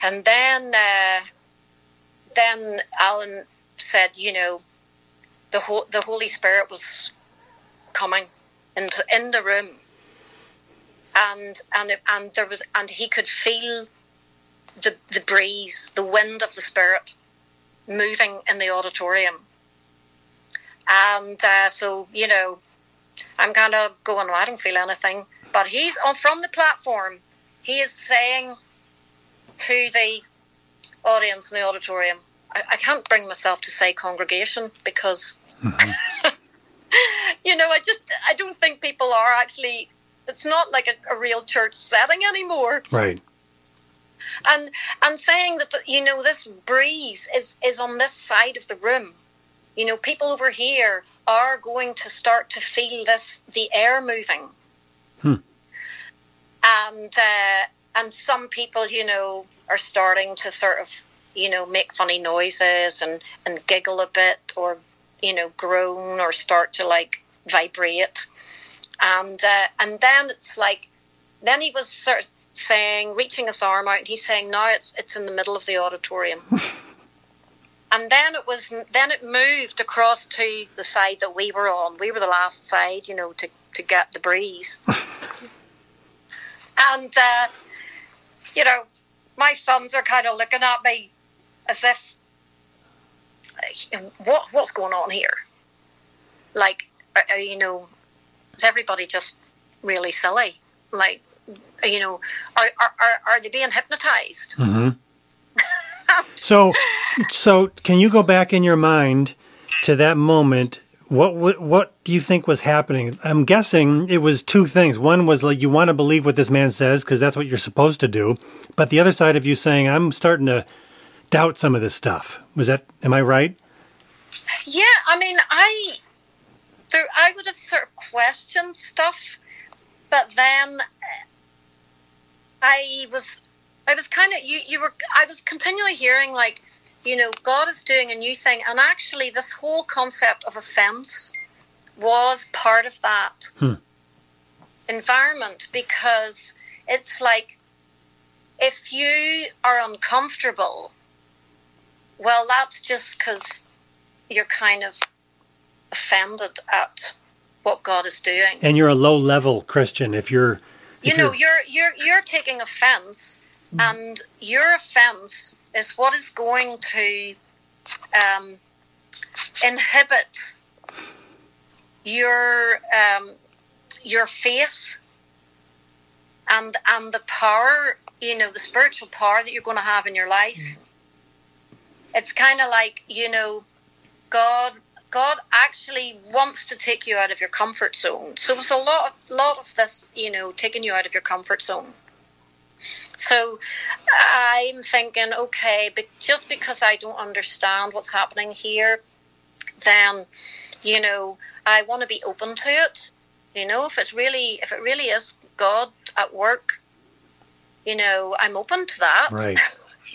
And then, uh, then Alan said, you know, the Ho- the Holy Spirit was coming into in the room, and and it, and there was and he could feel the the breeze, the wind of the Spirit moving in the auditorium. And uh, so, you know, I'm kind of going, "Oh, I don't feel anything. But he's on from the platform. He is saying to the audience in the auditorium, I, I can't bring myself to say congregation because, you know, I just, I don't think people are actually, it's not like a, a real church setting anymore right. and and saying that the, you know this breeze is is on this side of the room you know people over here are going to start to feel this the air moving Hmm. and uh, and some people you know are starting to sort of you know make funny noises and and giggle a bit or you know groan or start to like vibrate and uh, and then it's like then he was sort of saying, reaching his arm out, and he's saying, now it's it's in the middle of the auditorium. and then it was then it moved across to the side that we were on. We were the last side, you know, to to get the breeze. and uh, you know, my sons are kind of looking at me as if, what what's going on here? Like, uh, you know, is everybody just really silly? Like, you know, are are, are, are they being hypnotized? hmm So, so can you go back in your mind to that moment? What what what do you think was happening? I'm guessing it was two things. One was like you want to believe what this man says because that's what you're supposed to do, but the other side of you saying I'm starting to doubt some of this stuff. Was that? Am I right? Yeah, I mean, I there, I would have sort of questioned stuff, but then uh, I was, I was kind of you. You were, I was continually hearing like, you know, God is doing a new thing, and actually, this whole concept of offense was part of that Hmm. environment because it's like if you are uncomfortable, well, that's just because you're kind of offended at what God is doing. And you're a low level Christian if you're. If you know, you're you're you're taking offense, and your offense is what is going to um, inhibit your um, your faith and and the power, you know, the spiritual power that you're going to have in your life. It's kind of like you know, God God actually wants to take you out of your comfort zone. So it's a lot lot of this, you know, taking you out of your comfort zone. So I'm thinking, okay, but just because I don't understand what's happening here, then you know I want to be open to it. You know, if it's really if it really is God at work, you know, I'm open to that. Right.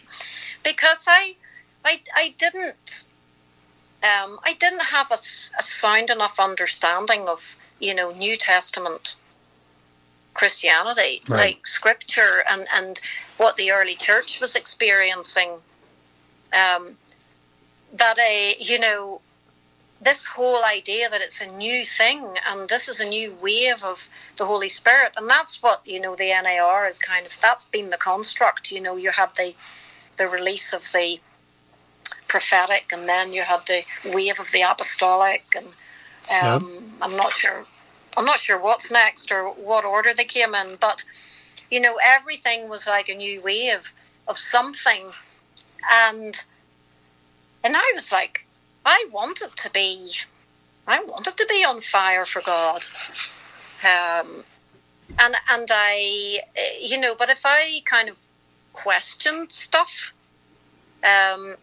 because I I I didn't um, I didn't have a, a sound enough understanding of you know New Testament Christianity, Right. like Scripture and and what the early church was experiencing. Um, that a you know this whole idea that it's a new thing and this is a new wave of the Holy Spirit, and that's what you know the NAR is kind of that's been the construct. You know, you had the the release of the prophetic, and then you had the wave of the apostolic, and um, I'm not sure. I'm not sure what's next or what order they came in, but you know, everything was like a new wave of something, and and I was like, I wanted to be, I wanted to be on fire for God, um, and and I, you know, but if I kind of questioned stuff, um,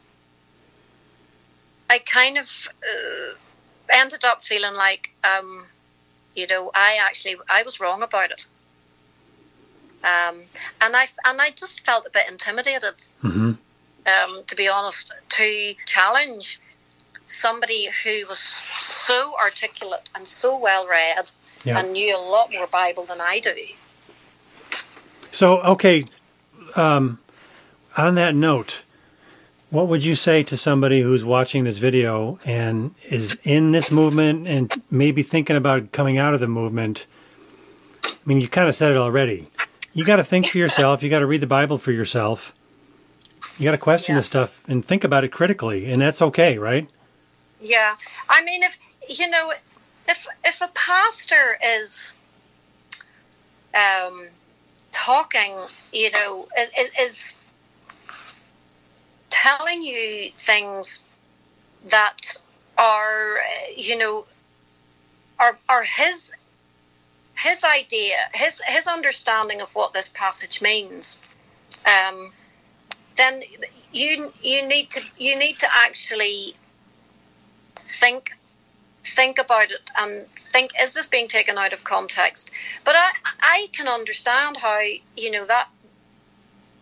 I kind of uh, ended up feeling like, um, you know, I actually I was wrong about it, um, and I and I just felt a bit intimidated, hmm um, to be honest, to challenge somebody who was so articulate and so well read Yeah. and knew a lot more Bible than I do. So, okay, um, on that note, what would you say to somebody who's watching this video and is in this movement and maybe thinking about coming out of the movement? I mean, you kind of said it already. You got to think for yourself. You got to read the Bible for yourself. You got to question this stuff and think about it critically, and that's okay, right? Yeah, I mean, if you know, if if a pastor is um, talking, you know, i- i- is telling you things that are, you know, are are his his idea, his his understanding of what this passage means. Um, then you you need to you need to actually think think about it and think is this being taken out of context but i i can understand how you know that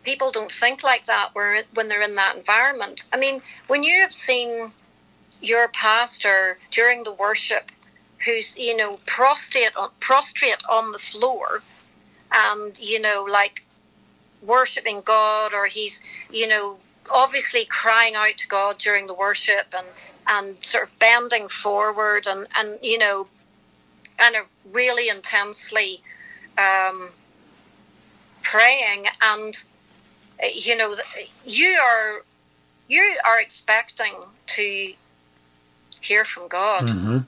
people don't think like that when they're in that environment. I mean when you have seen your pastor during the worship who's you know prostrate on, prostrate on the floor and you know like worshiping God or he's, you know, obviously crying out to God during the worship and, and sort of bending forward and, and you know, and are really intensely um, praying and, you know, you are, you are expecting to hear from God. hmm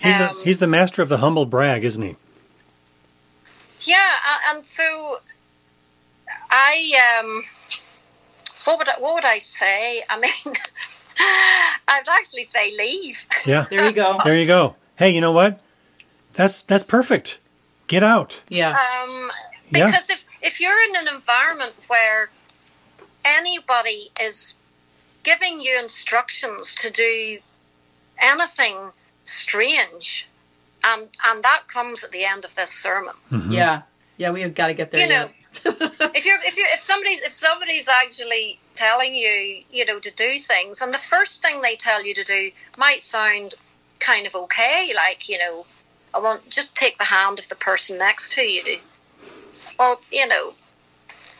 He's, the, he's the master of the humble brag, isn't he? Yeah, and so I um, what would I, what would I say? I mean, I'd actually say leave. Yeah. There you go. There you go. Hey, you know what? That's that's perfect. Get out. Yeah. Um, Yeah. because if if you're in an environment where anybody is giving you instructions to do anything strange, and and that comes at the end of this sermon. Mm-hmm. Yeah. Yeah, we have got to get there. you know, if you're if you if somebody's if somebody's actually telling you you know to do things, and the first thing they tell you to do might sound kind of okay, like you know, I want just take the hand of the person next to you, well, you know,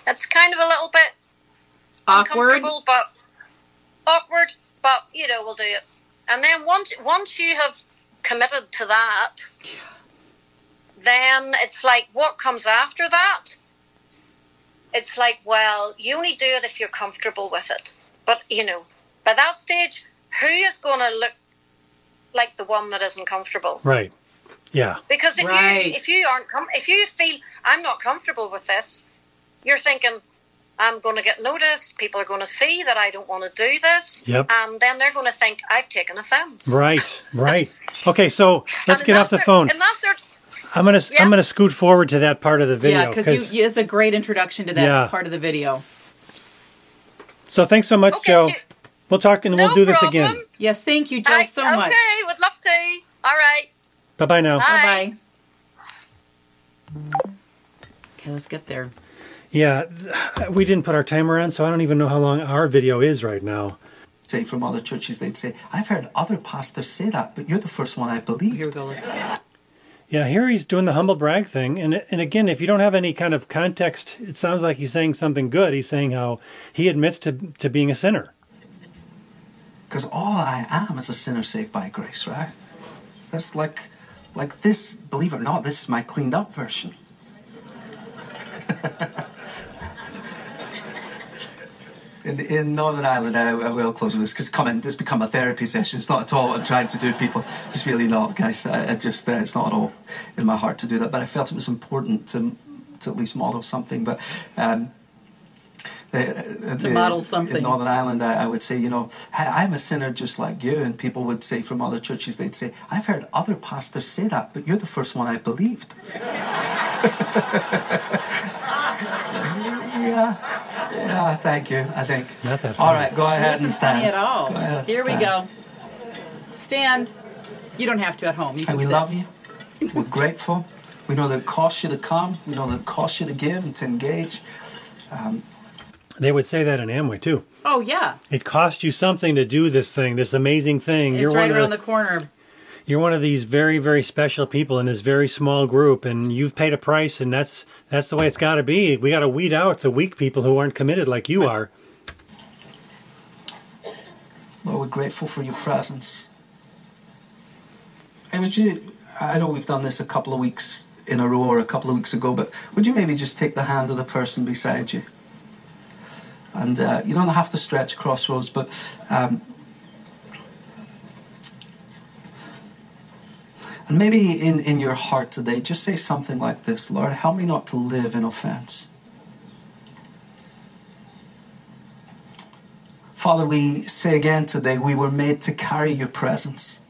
it's kind of a little bit Awkward. uncomfortable, but awkward. But you know, we'll do it. And then once once you have committed to that, then it's like what comes after that. It's like, well, you only do it if you're comfortable with it. But you know, by that stage, who is going to look like the one that isn't comfortable? Right. Yeah. Because if Right. you if you aren't com- if you feel I'm not comfortable with this, you're thinking I'm going to get noticed. People are going to see that I don't want to do this, Yep. and then they're going to think I've taken offence. Right. Right. Okay. So let's And get off the phone. cer- In that I'm gonna Yeah. I'm gonna scoot forward to that part of the video yeah, because you, it's a great introduction to that Yeah. part of the video. so thanks so much, Okay, Joe. you- We'll talk and No we'll do this again. Yes, thank you, Joe, I, so okay, much. would love to. All right. Bye bye now. Bye. Bye bye. Okay, let's get there. Yeah, we didn't put our timer on, so I don't even know how long our video is right now. Say from other churches, they'd say, I've heard other pastors say that, but you're the first one I've believed. Here we go. Look. Yeah, here he's doing the humble brag thing, and and again, if you don't have any kind of context, it sounds like he's saying something good. He's saying how he admits to to being a sinner. Because all I am is a sinner saved by grace, right? That's like, like this, believe it or not, this is my cleaned up version. In, in Northern Ireland, I, I will close with this because come in, it's become a therapy session. It's not at all what I'm trying to do, people. It's really not, guys. I, I just, uh, it's not at all in my heart to do that. But I felt it was important to, to at least model something. But um, the, To model something. In Northern Ireland, I, I would say, you know, "Hey, I'm a sinner just like you. And people would say from other churches, they'd say, I've heard other pastors say that, but you're the first one I've believed. yeah. Yeah, thank you, I think. Not that All funny. right, go ahead This and is funny stand. at all. Go ahead, Here we stand. go. Stand. You don't have to at home. You can And we sit. love you. We're grateful. We know that it costs you to come. We know that it costs you to give and to engage. Um, They would say that in Amway too. Oh yeah, It costs you something to do this thing, this amazing thing. it's you're right one of around the, the corner. you're one of these very very special people in this very small group, and you've paid a price, and that's that's the way it's got to be. We got to weed out the weak people who aren't committed like you are. Lord, we're grateful for your presence. And would you, I know we've done this a couple of weeks in a row or a couple of weeks ago, but would you maybe just take the hand of the person beside you? And uh, you don't have to stretch crossroads, but um, and maybe in, in your heart today, just say something like this Lord, help me not to live in offense. Father, we say again today, we were made to carry your presence.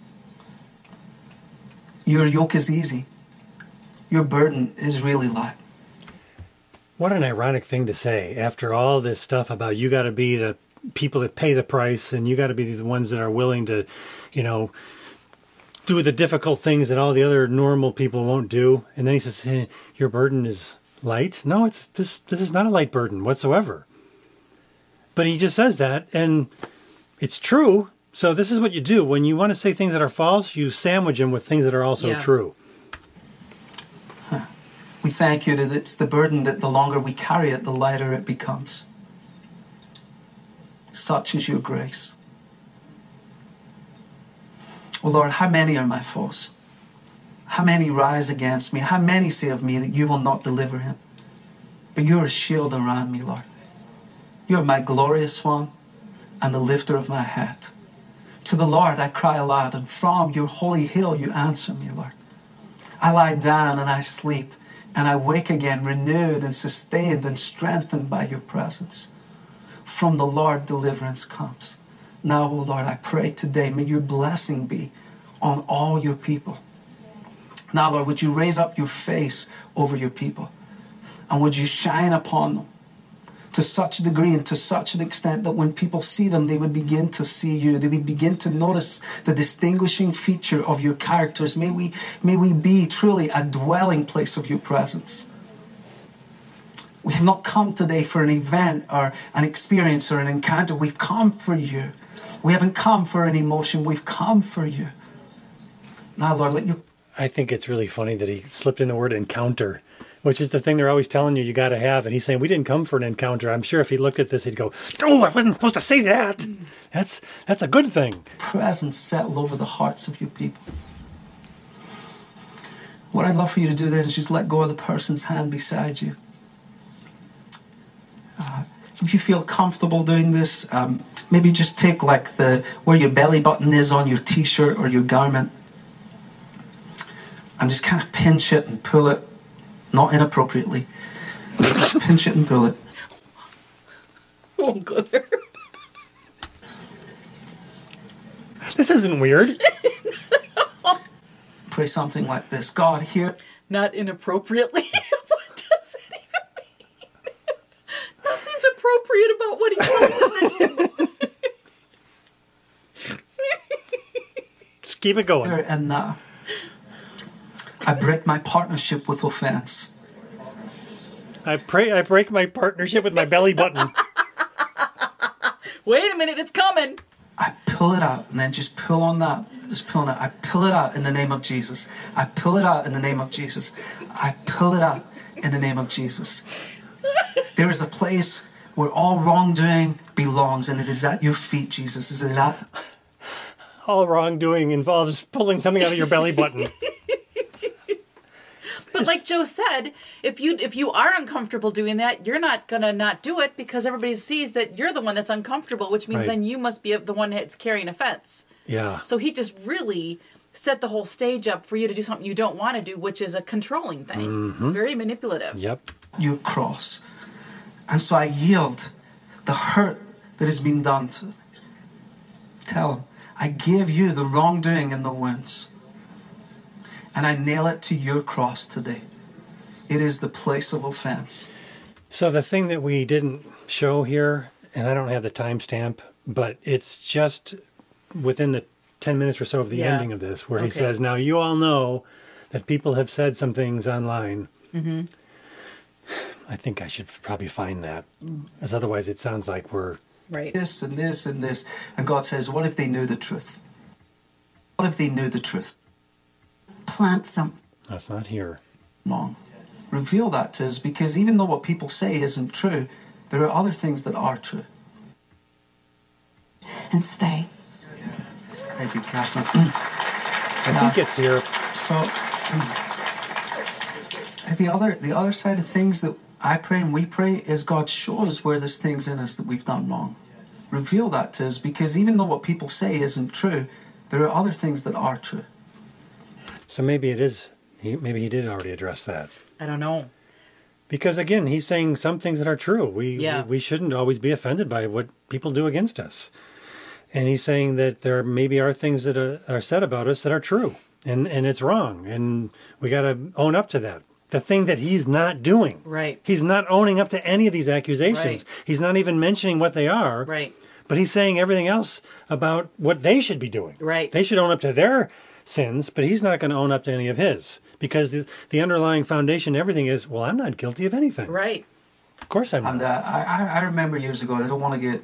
Your yoke is easy. Your burden is really light. What an ironic thing to say after all this stuff about you got to be the people that pay the price and you got to be the ones that are willing to, you know, do the difficult things that all the other normal people won't do. And then he says, "Eh, "Your burden is light." No, it's this. This is not a light burden whatsoever. But he just says that, and it's true. So this is what you do when you want to say things that are false. You sandwich them with things that are also Yeah. true. We thank you that it's the burden that the longer we carry it, the lighter it becomes. Such is your grace. Oh Lord, how many are my foes? How many rise against me? How many say of me that you will not deliver him? But you're a shield around me, Lord. You're my glorious one and the lifter of my head. To the Lord I cry aloud, and from your holy hill you answer me, Lord. I lie down and I sleep, and I wake again renewed and sustained and strengthened by your presence. From the Lord deliverance comes. Now, O Lord, I pray today, may your blessing be on all your people. Now, Lord, would you raise up your face over your people? And would you shine upon them to such a degree and to such an extent that when people see them, they would begin to see you. They would begin to notice the distinguishing feature of your characters. May we, may we be truly a dwelling place of your presence. We have not come today for an event or an experience or an encounter. We've come for you. We haven't come for an emotion. We've come for you. Now, Lord, let your I think it's really funny that he slipped in the word encounter. Which is the thing they're always telling you you got to have. And he's saying we didn't come for an encounter. I'm sure if he looked at this, he'd go, "Oh, I wasn't supposed to say that. That's that's a good thing." presence settle over the hearts of your people. What I'd love for you to do then is just let go of the person's hand beside you. Uh, if you feel comfortable doing this, um, maybe just take like the where your belly button is on your t-shirt or your garment, and just kind of pinch it and pull it, not inappropriately. just pinch it and pull it. Won't go there. This isn't weird. Pray something like this: God, here. Not inappropriately. what does that even mean? Nothing's appropriate about what he's doing. Just keep it going. And uh, I break my partnership with offense. I pray I break my partnership with my belly button. Wait a minute, it's coming. I pull it out and then just pull on that. Just pull on it. I pull it out in the name of Jesus. I pull it out in the name of Jesus. I pull it out in the name of Jesus. There is a place where all wrongdoing belongs, and it is at your feet, Jesus. Is it at All wrongdoing involves pulling something out of your belly button. But like Joe said, if you if you are uncomfortable doing that, you're not gonna not do it because everybody sees that you're the one that's uncomfortable, which means Right. then you must be the one that's carrying offense. Yeah. So he just really set the whole stage up for you to do something you don't want to do, which is a controlling thing, Mhm. very manipulative. Yep. your cross? And so I yield the hurt that has been done to. Tell him, I give you the wrongdoing and the wounds. And I nail it to your cross today. It is the place of offense. So the thing that we didn't show here, and I don't have the timestamp, but it's just within the 10 minutes or so of the Yeah. ending of this, where he says, Now you all know that people have said some things online. Mm-hmm. I think I should probably find that, as otherwise it sounds like we're. Right. This and this and this. And God says, What if they knew the truth? What if they knew the truth? Plant some That's not here. wrong. Reveal that to us because even though what people say isn't true, there are other things that are true. And stay. Thank you, Kathryn. Mm. I think it's here. So mm. the other the other side of things that I pray and we pray is God shows where there's things in us that we've done wrong. Reveal that to us because even though what people say isn't true, there are other things that are true. So maybe it is. He, maybe he did already address that. I don't know. Because again, he's saying some things that are true. We, Yeah. we we shouldn't always be offended by what people do against us. And he's saying that there maybe are things that are, are said about us that are true, and and it's wrong, and we got to own up to that. The thing that he's not doing. Right. He's not owning up to any of these accusations. Right. He's not even mentioning what they are. Right. But he's saying everything else about what they should be doing. Right. They should own up to their sins, but he's not going to own up to any of his because the, the underlying foundation, everything is, well, I'm not guilty of anything. Right. Of course I'm not. And uh, I, I I remember years ago, I don't want to get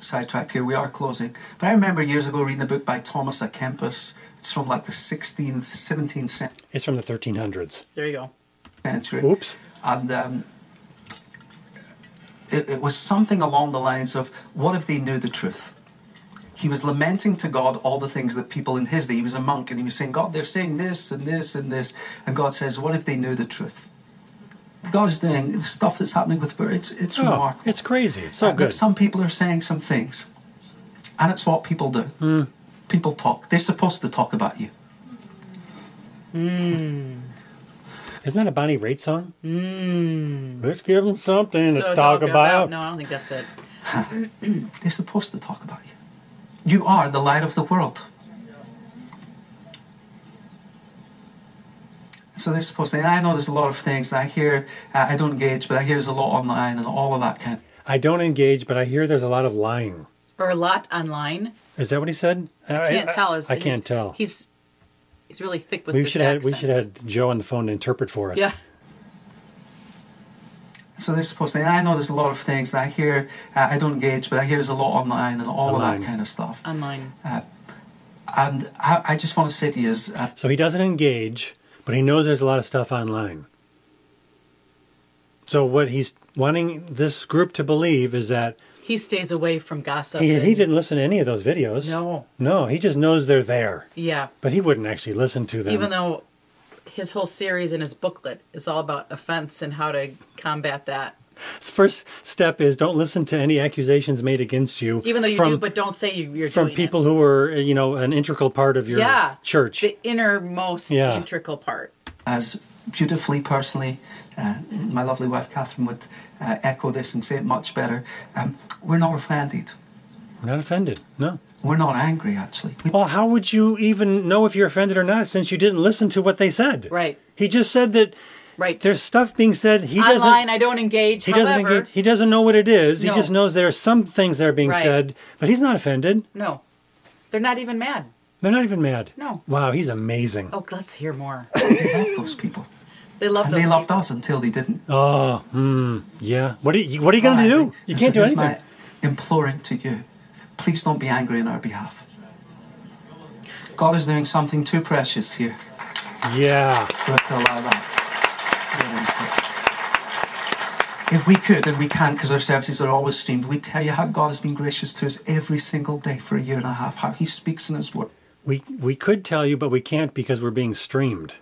sidetracked here, we are closing, but I remember years ago reading a book by Thomas à Kempis. It's from like the 16th, 17th century. It's from the 1300s. There you go. century. Oops. And um, it, it was something along the lines of, what if they knew the truth? He was lamenting to God all the things that people in his day, he was a monk, and he was saying, God, they're saying this and this and this. And God says, what if they knew the truth? God is doing the stuff that's happening with birds. It's, it's Oh, remarkable. it's crazy. It's so Uh, good. Some people are saying some things. And it's what people do. Hmm. People talk. They're supposed to talk about you. Mm. Isn't that a Bonnie Raitt song? Mm. Let's give them something to So talk about. No, I don't think that's it. They're supposed to talk about you. You are the light of the world. So they're supposed to. And I know there's a lot of things that I hear. Uh, I don't engage, but I hear there's a lot online and all of that kind. I don't engage, but I hear there's a lot of lying. Or a lot online. Is that what he said? I can't tell. Is I can't tell. He's he's really thick with we should have we should have Joe on the phone to interpret for us. Yeah. So they're supposed to. I know there's a lot of things that I hear. Uh, I don't engage, but I hear there's a lot online and all of that kind of stuff. Online. Uh, and I, I just want to say to you is, uh, So he doesn't engage, but he knows there's a lot of stuff online. So what he's wanting this group to believe is that He stays away from gossip. he, he didn't listen to any of those videos. No. No, he just knows they're there. Yeah. But he wouldn't actually listen to them. Even though his whole series and his booklet is all about offense and how to combat that. First step is don't listen to any accusations made against you. Even though you from, do, but don't say you- you're from people it. who are, you know, an integral part of your yeah, church. the innermost Yeah. integral part. as beautifully personally, uh, my lovely wife Kathryn would uh, echo this and say it much better. Um, we're not offended. We're not offended. No. We're not angry, actually. Well, how would you even know if you're offended or not since you didn't listen to what they said? Right. He just said that right. there's stuff being said. He Online, doesn't. I don't engage. He doesn't. However, engage, he doesn't know what it is. No. He just knows there are some things that are being Right. said, but he's not offended. no, they're not even mad. They're not even mad. No. Wow, he's amazing. Oh, let's hear more. We love those people. They love and those they loved us until they didn't. Oh, hmm, yeah. What are you? What are you going to do? You And can't so do here's anything. my imploring to you. Please don't be angry on our behalf. God is doing something too precious here Yeah. for us to allow that. If we could, and we can't because our services are always streamed, we'd tell you how God has been gracious to us every single day for a year and a half, how He speaks in His Word. We we could tell you, but we can't because we're being streamed.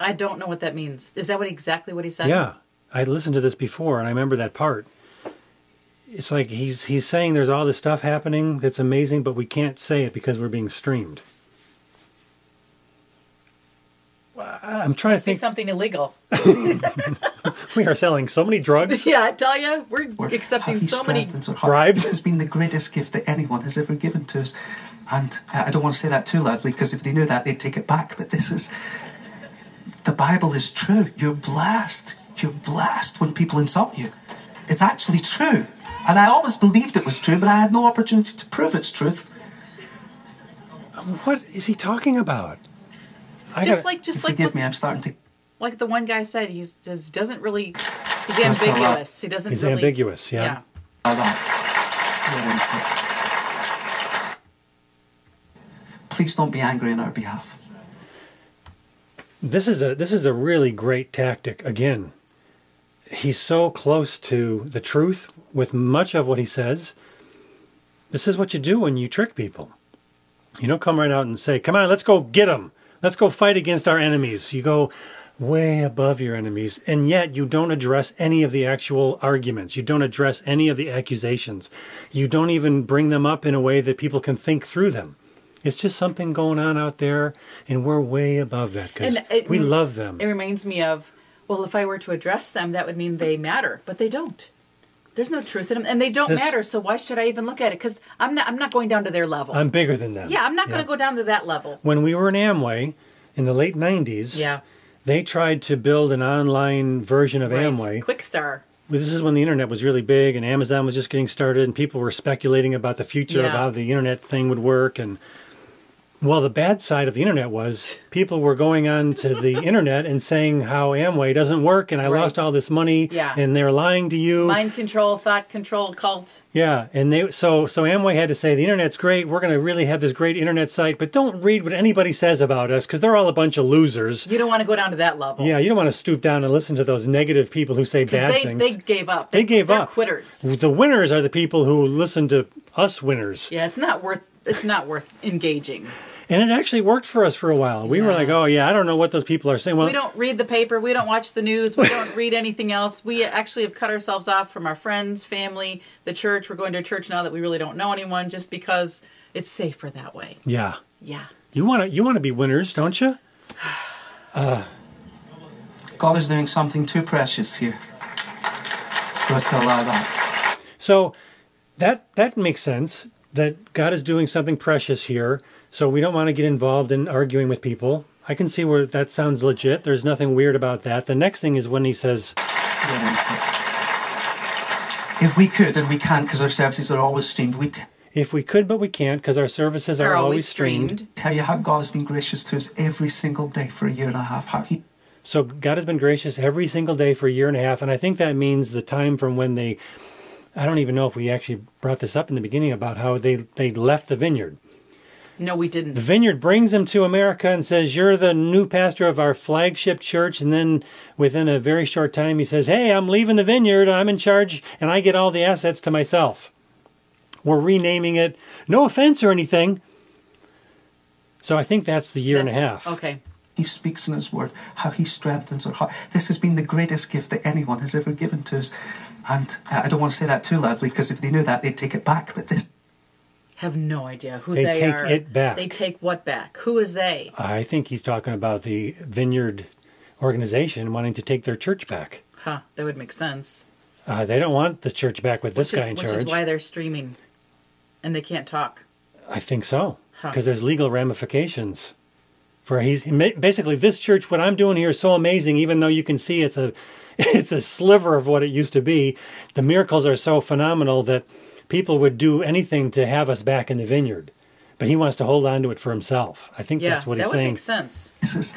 I don't know what that means. Is that what exactly what he said? Yeah, I listened to this before, and I remember that part. It's like he's he's saying there's all this stuff happening that's amazing, but we can't say it because we're being streamed. I- I'm trying to Must be think. something illegal. We are selling so many drugs. yeah, I tell you, we're Word, accepting so many. strengthens our heart. bribes. This has been the greatest gift that anyone has ever given to us. And uh, I don't want to say that too loudly because if they knew that, they'd take it back. But this is the Bible is true. You're blessed. You're blessed when people insult you. It's actually true. And I always believed it was true, but I had no opportunity to prove its truth. What is he talking about? I Just gotta- like, just like, Forgive what- me, I'm starting to. like the one guy said, he says doesn't really. He's Just ambiguous. He doesn't. He's really, ambiguous, yeah. Yeah. allow that. Please don't be angry on our behalf. This is a this is a really great tactic. Again, he's so close to the truth with much of what he says. This is what you do when you trick people. You don't come right out and say, "Come on, let's go get them. Let's go fight against our enemies." You go way above your enemies, and yet you don't address any of the actual arguments. You don't address any of the accusations. You don't even bring them up in a way that people can think through them. It's just something going on out there, and we're way above that because we love them. It reminds me of, well, if I were to address them, that would mean they matter, but they don't. There's no truth in them, and they don't This- matter. So why should I even look at it? Because I'm not. I'm not going down to their level. I'm bigger than them. yeah, I'm not going to go down to that level. When we were in Amway in the late 90s, Yeah. they tried to build an online version of Right. Amway. Quixtar. This is when the internet was really big and Amazon was just getting started, and people were speculating about the future of how the internet thing would work. And well, the bad side of the internet was people were going on to the internet and saying how Amway doesn't work, and I Right. lost all this money, Yeah. and they're lying to you. Mind control, thought control, cult. Yeah, and they so so Amway had to say the internet's great. We're going to really have this great internet site, but don't read what anybody says about us because they're all a bunch of losers. You don't want to go down to that level. Yeah, you don't want to stoop down and listen to those negative people who say bad they, things. they gave up. They gave they're up. Quitters. The winners are the people who listen to us winners. Yeah, it's not worth. It's not worth engaging. And it actually worked for us for a while. We were like, oh yeah, I don't know what those people are saying. Well, we don't read the paper. We don't watch the news. We don't read anything else. We actually have cut ourselves off from our friends, family, the church. We're going to a church now that we really don't know anyone, just because it's safer that way. yeah, Yeah. you want to you want to be winners, don't you? Uh, God is doing something too precious here for us to allow that. So that that makes sense. That God is doing something precious here. So we don't want to get involved in arguing with people. I can see where that sounds legit. There's nothing weird about that. The next thing is when he says, If we could, and we can't because our services are always streamed, we'd "If we could, but we can't, because our services are, Are always always streamed." streamed. tell you how God has been gracious to us every single day for a year and a half, how He So God has been gracious every single day for a year and a half, and I think that means the time from when they. I don't even know if we actually brought this up in the beginning about how they they left the vineyard. No, we didn't. The vineyard brings him to America and says, You're the new pastor of our flagship church. And then within a very short time, he says, Hey, I'm leaving the vineyard. I'm in charge and I get all the assets to myself. We're renaming it. No offense or anything. So I think that's the year and a half. Okay. He speaks in His Word, how He strengthens our heart. This has been the greatest gift that anyone has ever given to us. And uh, I don't want to say that too loudly because if they knew that, they'd take it back. But this Have no idea who They are. they, take are. it back. They take what back? Who is they? I think he's talking about the vineyard organization wanting to take their church back. Huh? That would make sense. Uh, they don't want the church back with this which guy is, in which charge. is why they're streaming, and they can't talk. I think so. Huh. Because there's legal ramifications. For he's basically this church. What I'm doing here is so amazing, even though you can see it's a it's a sliver of what it used to be. The miracles are so phenomenal that people would do anything to have us back in the vineyard. But he wants to hold on to it for himself. I think Yeah, that's what that he's would saying. make sense. This is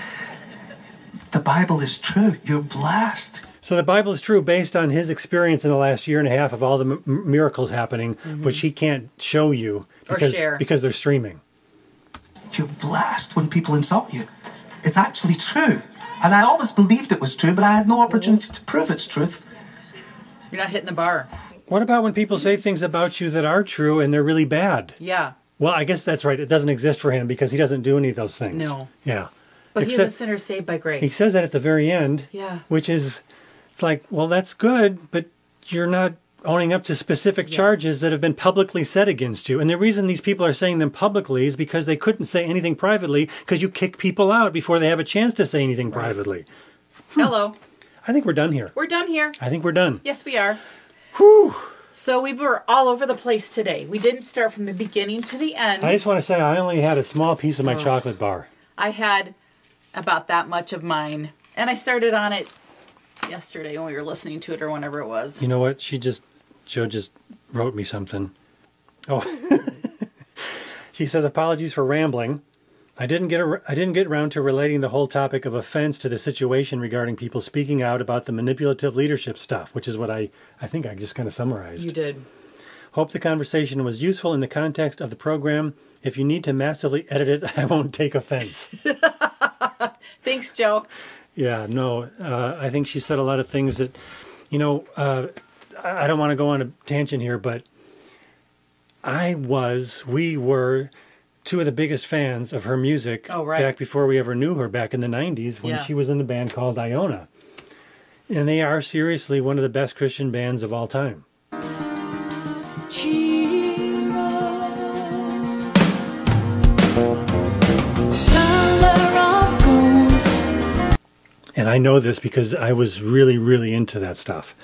the Bible is true. You're blessed. So the Bible is true based on his experience in the last year and a half of all the m- m- miracles happening, mm-hmm. which he can't show you Or because share. because they're streaming. You're blessed when people insult you. It's actually true. And I always believed it was true, but I had no opportunity to prove its truth. You're not hitting the bar. What about when people say things about you that are true and they're really bad? Yeah, Well, I guess that's right. It doesn't exist for him because he doesn't do any of those things. No. Yeah. but he's Except- a sinner saved by grace. He says that at the very end. Yeah. Which is, it's like, well, that's good, but you're not owning up to specific Yes. charges that have been publicly said against you. And the reason these people are saying them publicly is because they couldn't say anything privately because you kick people out before they have a chance to say anything privately. Hello, I think we're done here. we're done here. I think we're done. Yes, we are. Whew. So we were all over the place today. We didn't start from the beginning to the end. I just want to say I only had a small piece of my Oh. chocolate bar. I had about that much of mine, and I started on it yesterday when we were listening to it or whenever it was. You know what? She just, Joe just wrote me something. Oh, she says apologies for rambling. I didn't get ar- I didn't get around to relating the whole topic of offense to the situation regarding people speaking out about the manipulative leadership stuff, which is what I I think I just kind of summarized. You did. Hope the conversation was useful in the context of the program. If you need to massively edit it, I won't take offense. Thanks, Joe. Yeah, no, uh, I think she said a lot of things that, you know, uh, I don't want to go on a tangent here, but I was, we were two of the biggest fans of her music Oh, right. back before we ever knew her back in the 90s when Yeah. she was in the band called Iona. And they are seriously one of the best Christian bands of all time. And I know this because I was really, really into that stuff.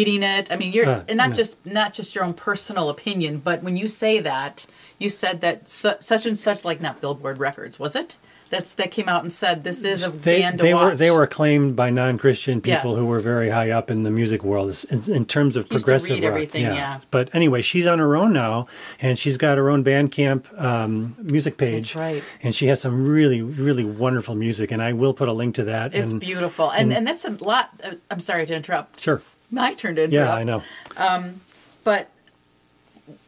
Reading it. I mean, you're Uh, and not no. just not just your own personal opinion, but when you say that, you said that su- such and such, like not Billboard Records, was it? That's that came out and said this is a They, band they watch. were they were acclaimed by non-Christian people Yes. who were very high up in the music world in, in terms of progressive read rock. everything, yeah. But anyway, she's on her own now, and she's got her own Bandcamp um, music page. That's right. And she has some really really wonderful music, and I will put a link to that. It's and, beautiful, and and that's a lot. Uh, I'm sorry to interrupt. Sure. My turn to interrupt. Yeah, I know. but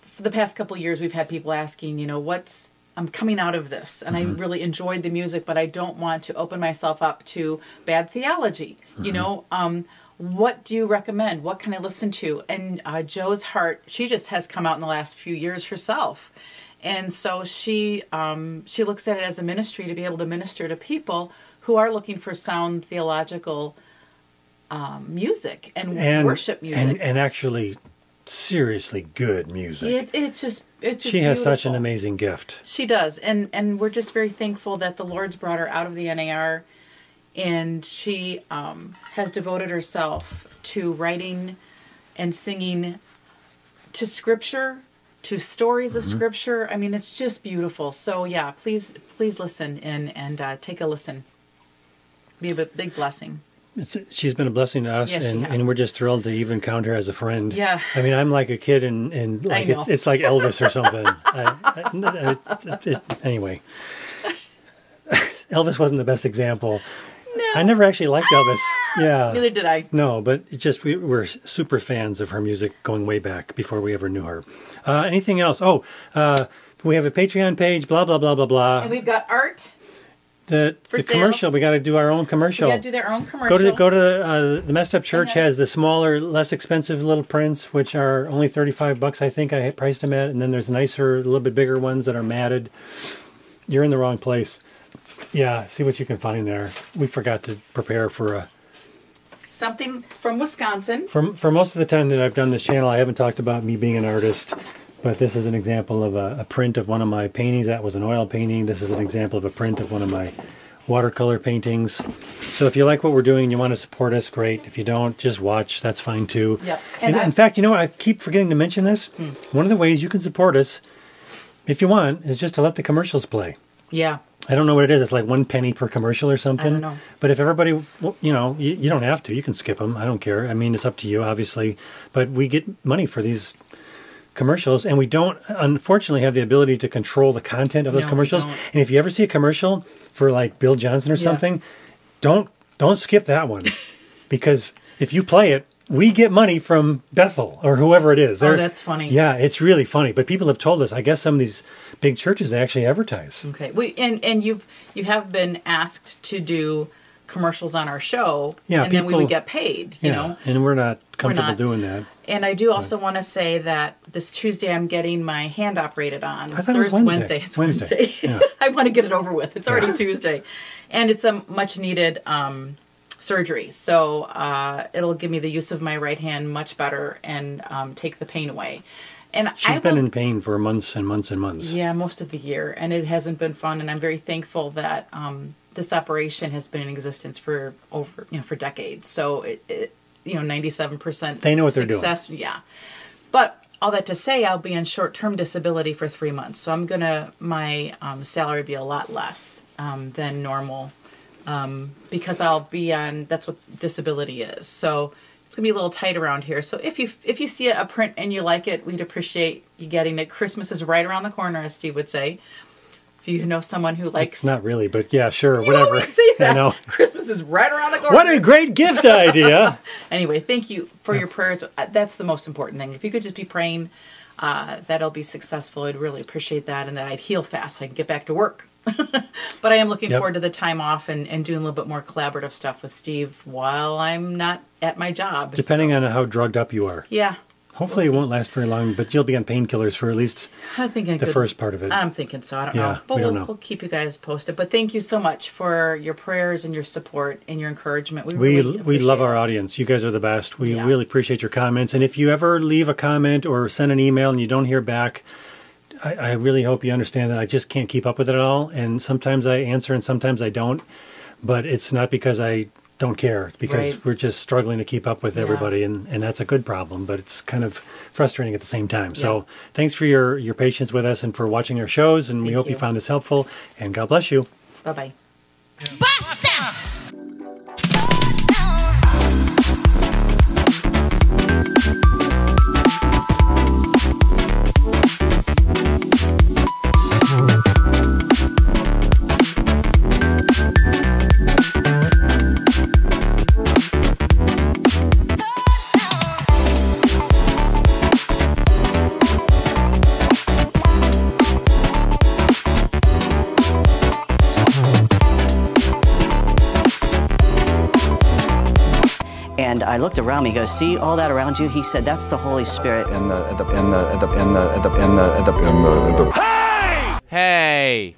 for the past couple of years we've had people asking you know what's i'm coming out of this and i really enjoyed the music but i don't want to open myself up to bad theology you know? Um, what do you recommend? What can i listen to? And uh, joe's heart she just has come out in the last few years herself. And so she um, she looks at it as a ministry to be able to minister to people who are looking for sound theological um, music and, And worship music and and actually seriously good music. it, it's just it's just she has such an amazing gift. She does, and and we're just very thankful that the Lord's brought her out of the NAR, and she um, has devoted herself to writing and singing to Scripture, to stories of Mhm. Scripture. I mean, it's just beautiful. So yeah, please please listen and and uh, take a listen. Be a big blessing. It's, she's been a blessing to us, Yes, and, and we're just thrilled to even count her as a friend. Yeah. I mean, I'm like a kid, and, and like it's it's like Elvis or something. I, I- it- it- anyway, Elvis wasn't the best example. No, I never actually liked Elvis. Yeah. Neither did I. No, but it just we were super fans of her music going way back before we ever knew her. Uh, anything else? Oh, uh, we have a Patreon page. Blah blah blah blah blah. And we've got art. The, the commercial. We got to do our own commercial. We got to do their own commercial. Go to the, go to the, uh, the messed up church has the smaller, less expensive little prints, which are only thirty five bucks. I think I priced them at, and then there's nicer, a little bit bigger ones that are matted. You're in the wrong place. Yeah, see what you can find there. We forgot to prepare for a. Something from Wisconsin. For for most of the time that I've done this channel, I haven't talked about me being an artist, but this is an example of a, a print of one of my paintings. That was an oil painting. This is an example of a print of one of my watercolor paintings. So if you like what we're doing, and you want to support us, great. If you don't, just watch. That's fine too. Yep. And And I- in fact, you know what? I keep forgetting to mention this. Hmm. One of the ways you can support us, if you want, is just to let the commercials play. Yeah. I don't know what it is. It's like one penny per commercial or something. I don't know. But if everybody, well, you know, you, you don't have to. You can skip them. I don't care. I mean, it's up to you, obviously. But we get money for these commercials, and we don't, unfortunately, have the ability to control the content of those No, commercials. And if you ever see a commercial for like Bill Johnson or Yeah. something, don't don't skip that one, because if you play it. We get money from Bethel or whoever it is. Oh, They're- that's funny. Yeah, it's really funny. But people have told us. I guess some of these big churches they actually advertise. Okay. We and and you've you have been asked to do commercials on our show. Yeah, And then we would get paid. You yeah, know. and we're not comfortable not. doing that. And I do also want to say that this Tuesday I'm getting my hand operated on. I thought it was Thursday- Wednesday. It's Wednesday. Wednesday. Yeah. I want to get it over with. It's already Tuesday, and it's a much needed um, surgery. So uh, it'll give me the use of my right hand much better and um, take the pain away. And She's I been will- in pain for months and months and months. yeah, most of the year, and it hasn't been fun. And I'm very thankful that um, this operation has been in existence for over, you know, for decades. So it, it you know, 97 percent. They know what they're doing. Success, yeah. But all that to say, I'll be on short-term disability for three months, so I'm gonna my um, salary be a lot less um, than normal um, because I'll be on. That's what disability is. So it's gonna be a little tight around here. So if you if you see a print and you like it, we'd appreciate you getting it. Christmas is right around the corner, as Steve would say. If you know someone who likes, It's not really, but yeah, sure, you whatever. say that. I know. Christmas is right around the corner. What a great gift idea! anyway, thank you for your prayers. Uh, That's the most important thing. If you could just be praying uh, that I'll be successful, I'd really appreciate that and that I'd heal fast so I can get back to work. but I am looking Yep. forward to the time off and, and doing a little bit more collaborative stuff with Steve while I'm not at my job. Depending So, on how drugged up you are. Yeah. Hopefully, it won't last very long, but you'll be on painkillers for at least I think I the could- first part of it. I'm thinking so. I don't Yeah, know. But we we'll, know. we'll keep you guys posted. But thank you so much for your prayers and your support and your encouragement. We we really we love our audience. You guys are the best. We Yeah. really appreciate your comments. And if you ever leave a comment or send an email and you don't hear back, I, I really hope you understand that I just can't keep up with it at all. And sometimes I answer and sometimes I don't. But it's not because I don't care. Because Right. we're just struggling to keep up with Yeah. everybody, and, and that's a good problem. But it's kind of frustrating at the same time. So thanks for your your patience with us and for watching our shows. And we hope you you. found this helpful. And God bless you. Bye bye. And I looked around me. He goes, "See all that around you?" He said, "That's the Holy Spirit." And the and the and the and the and the and the and the the Hey!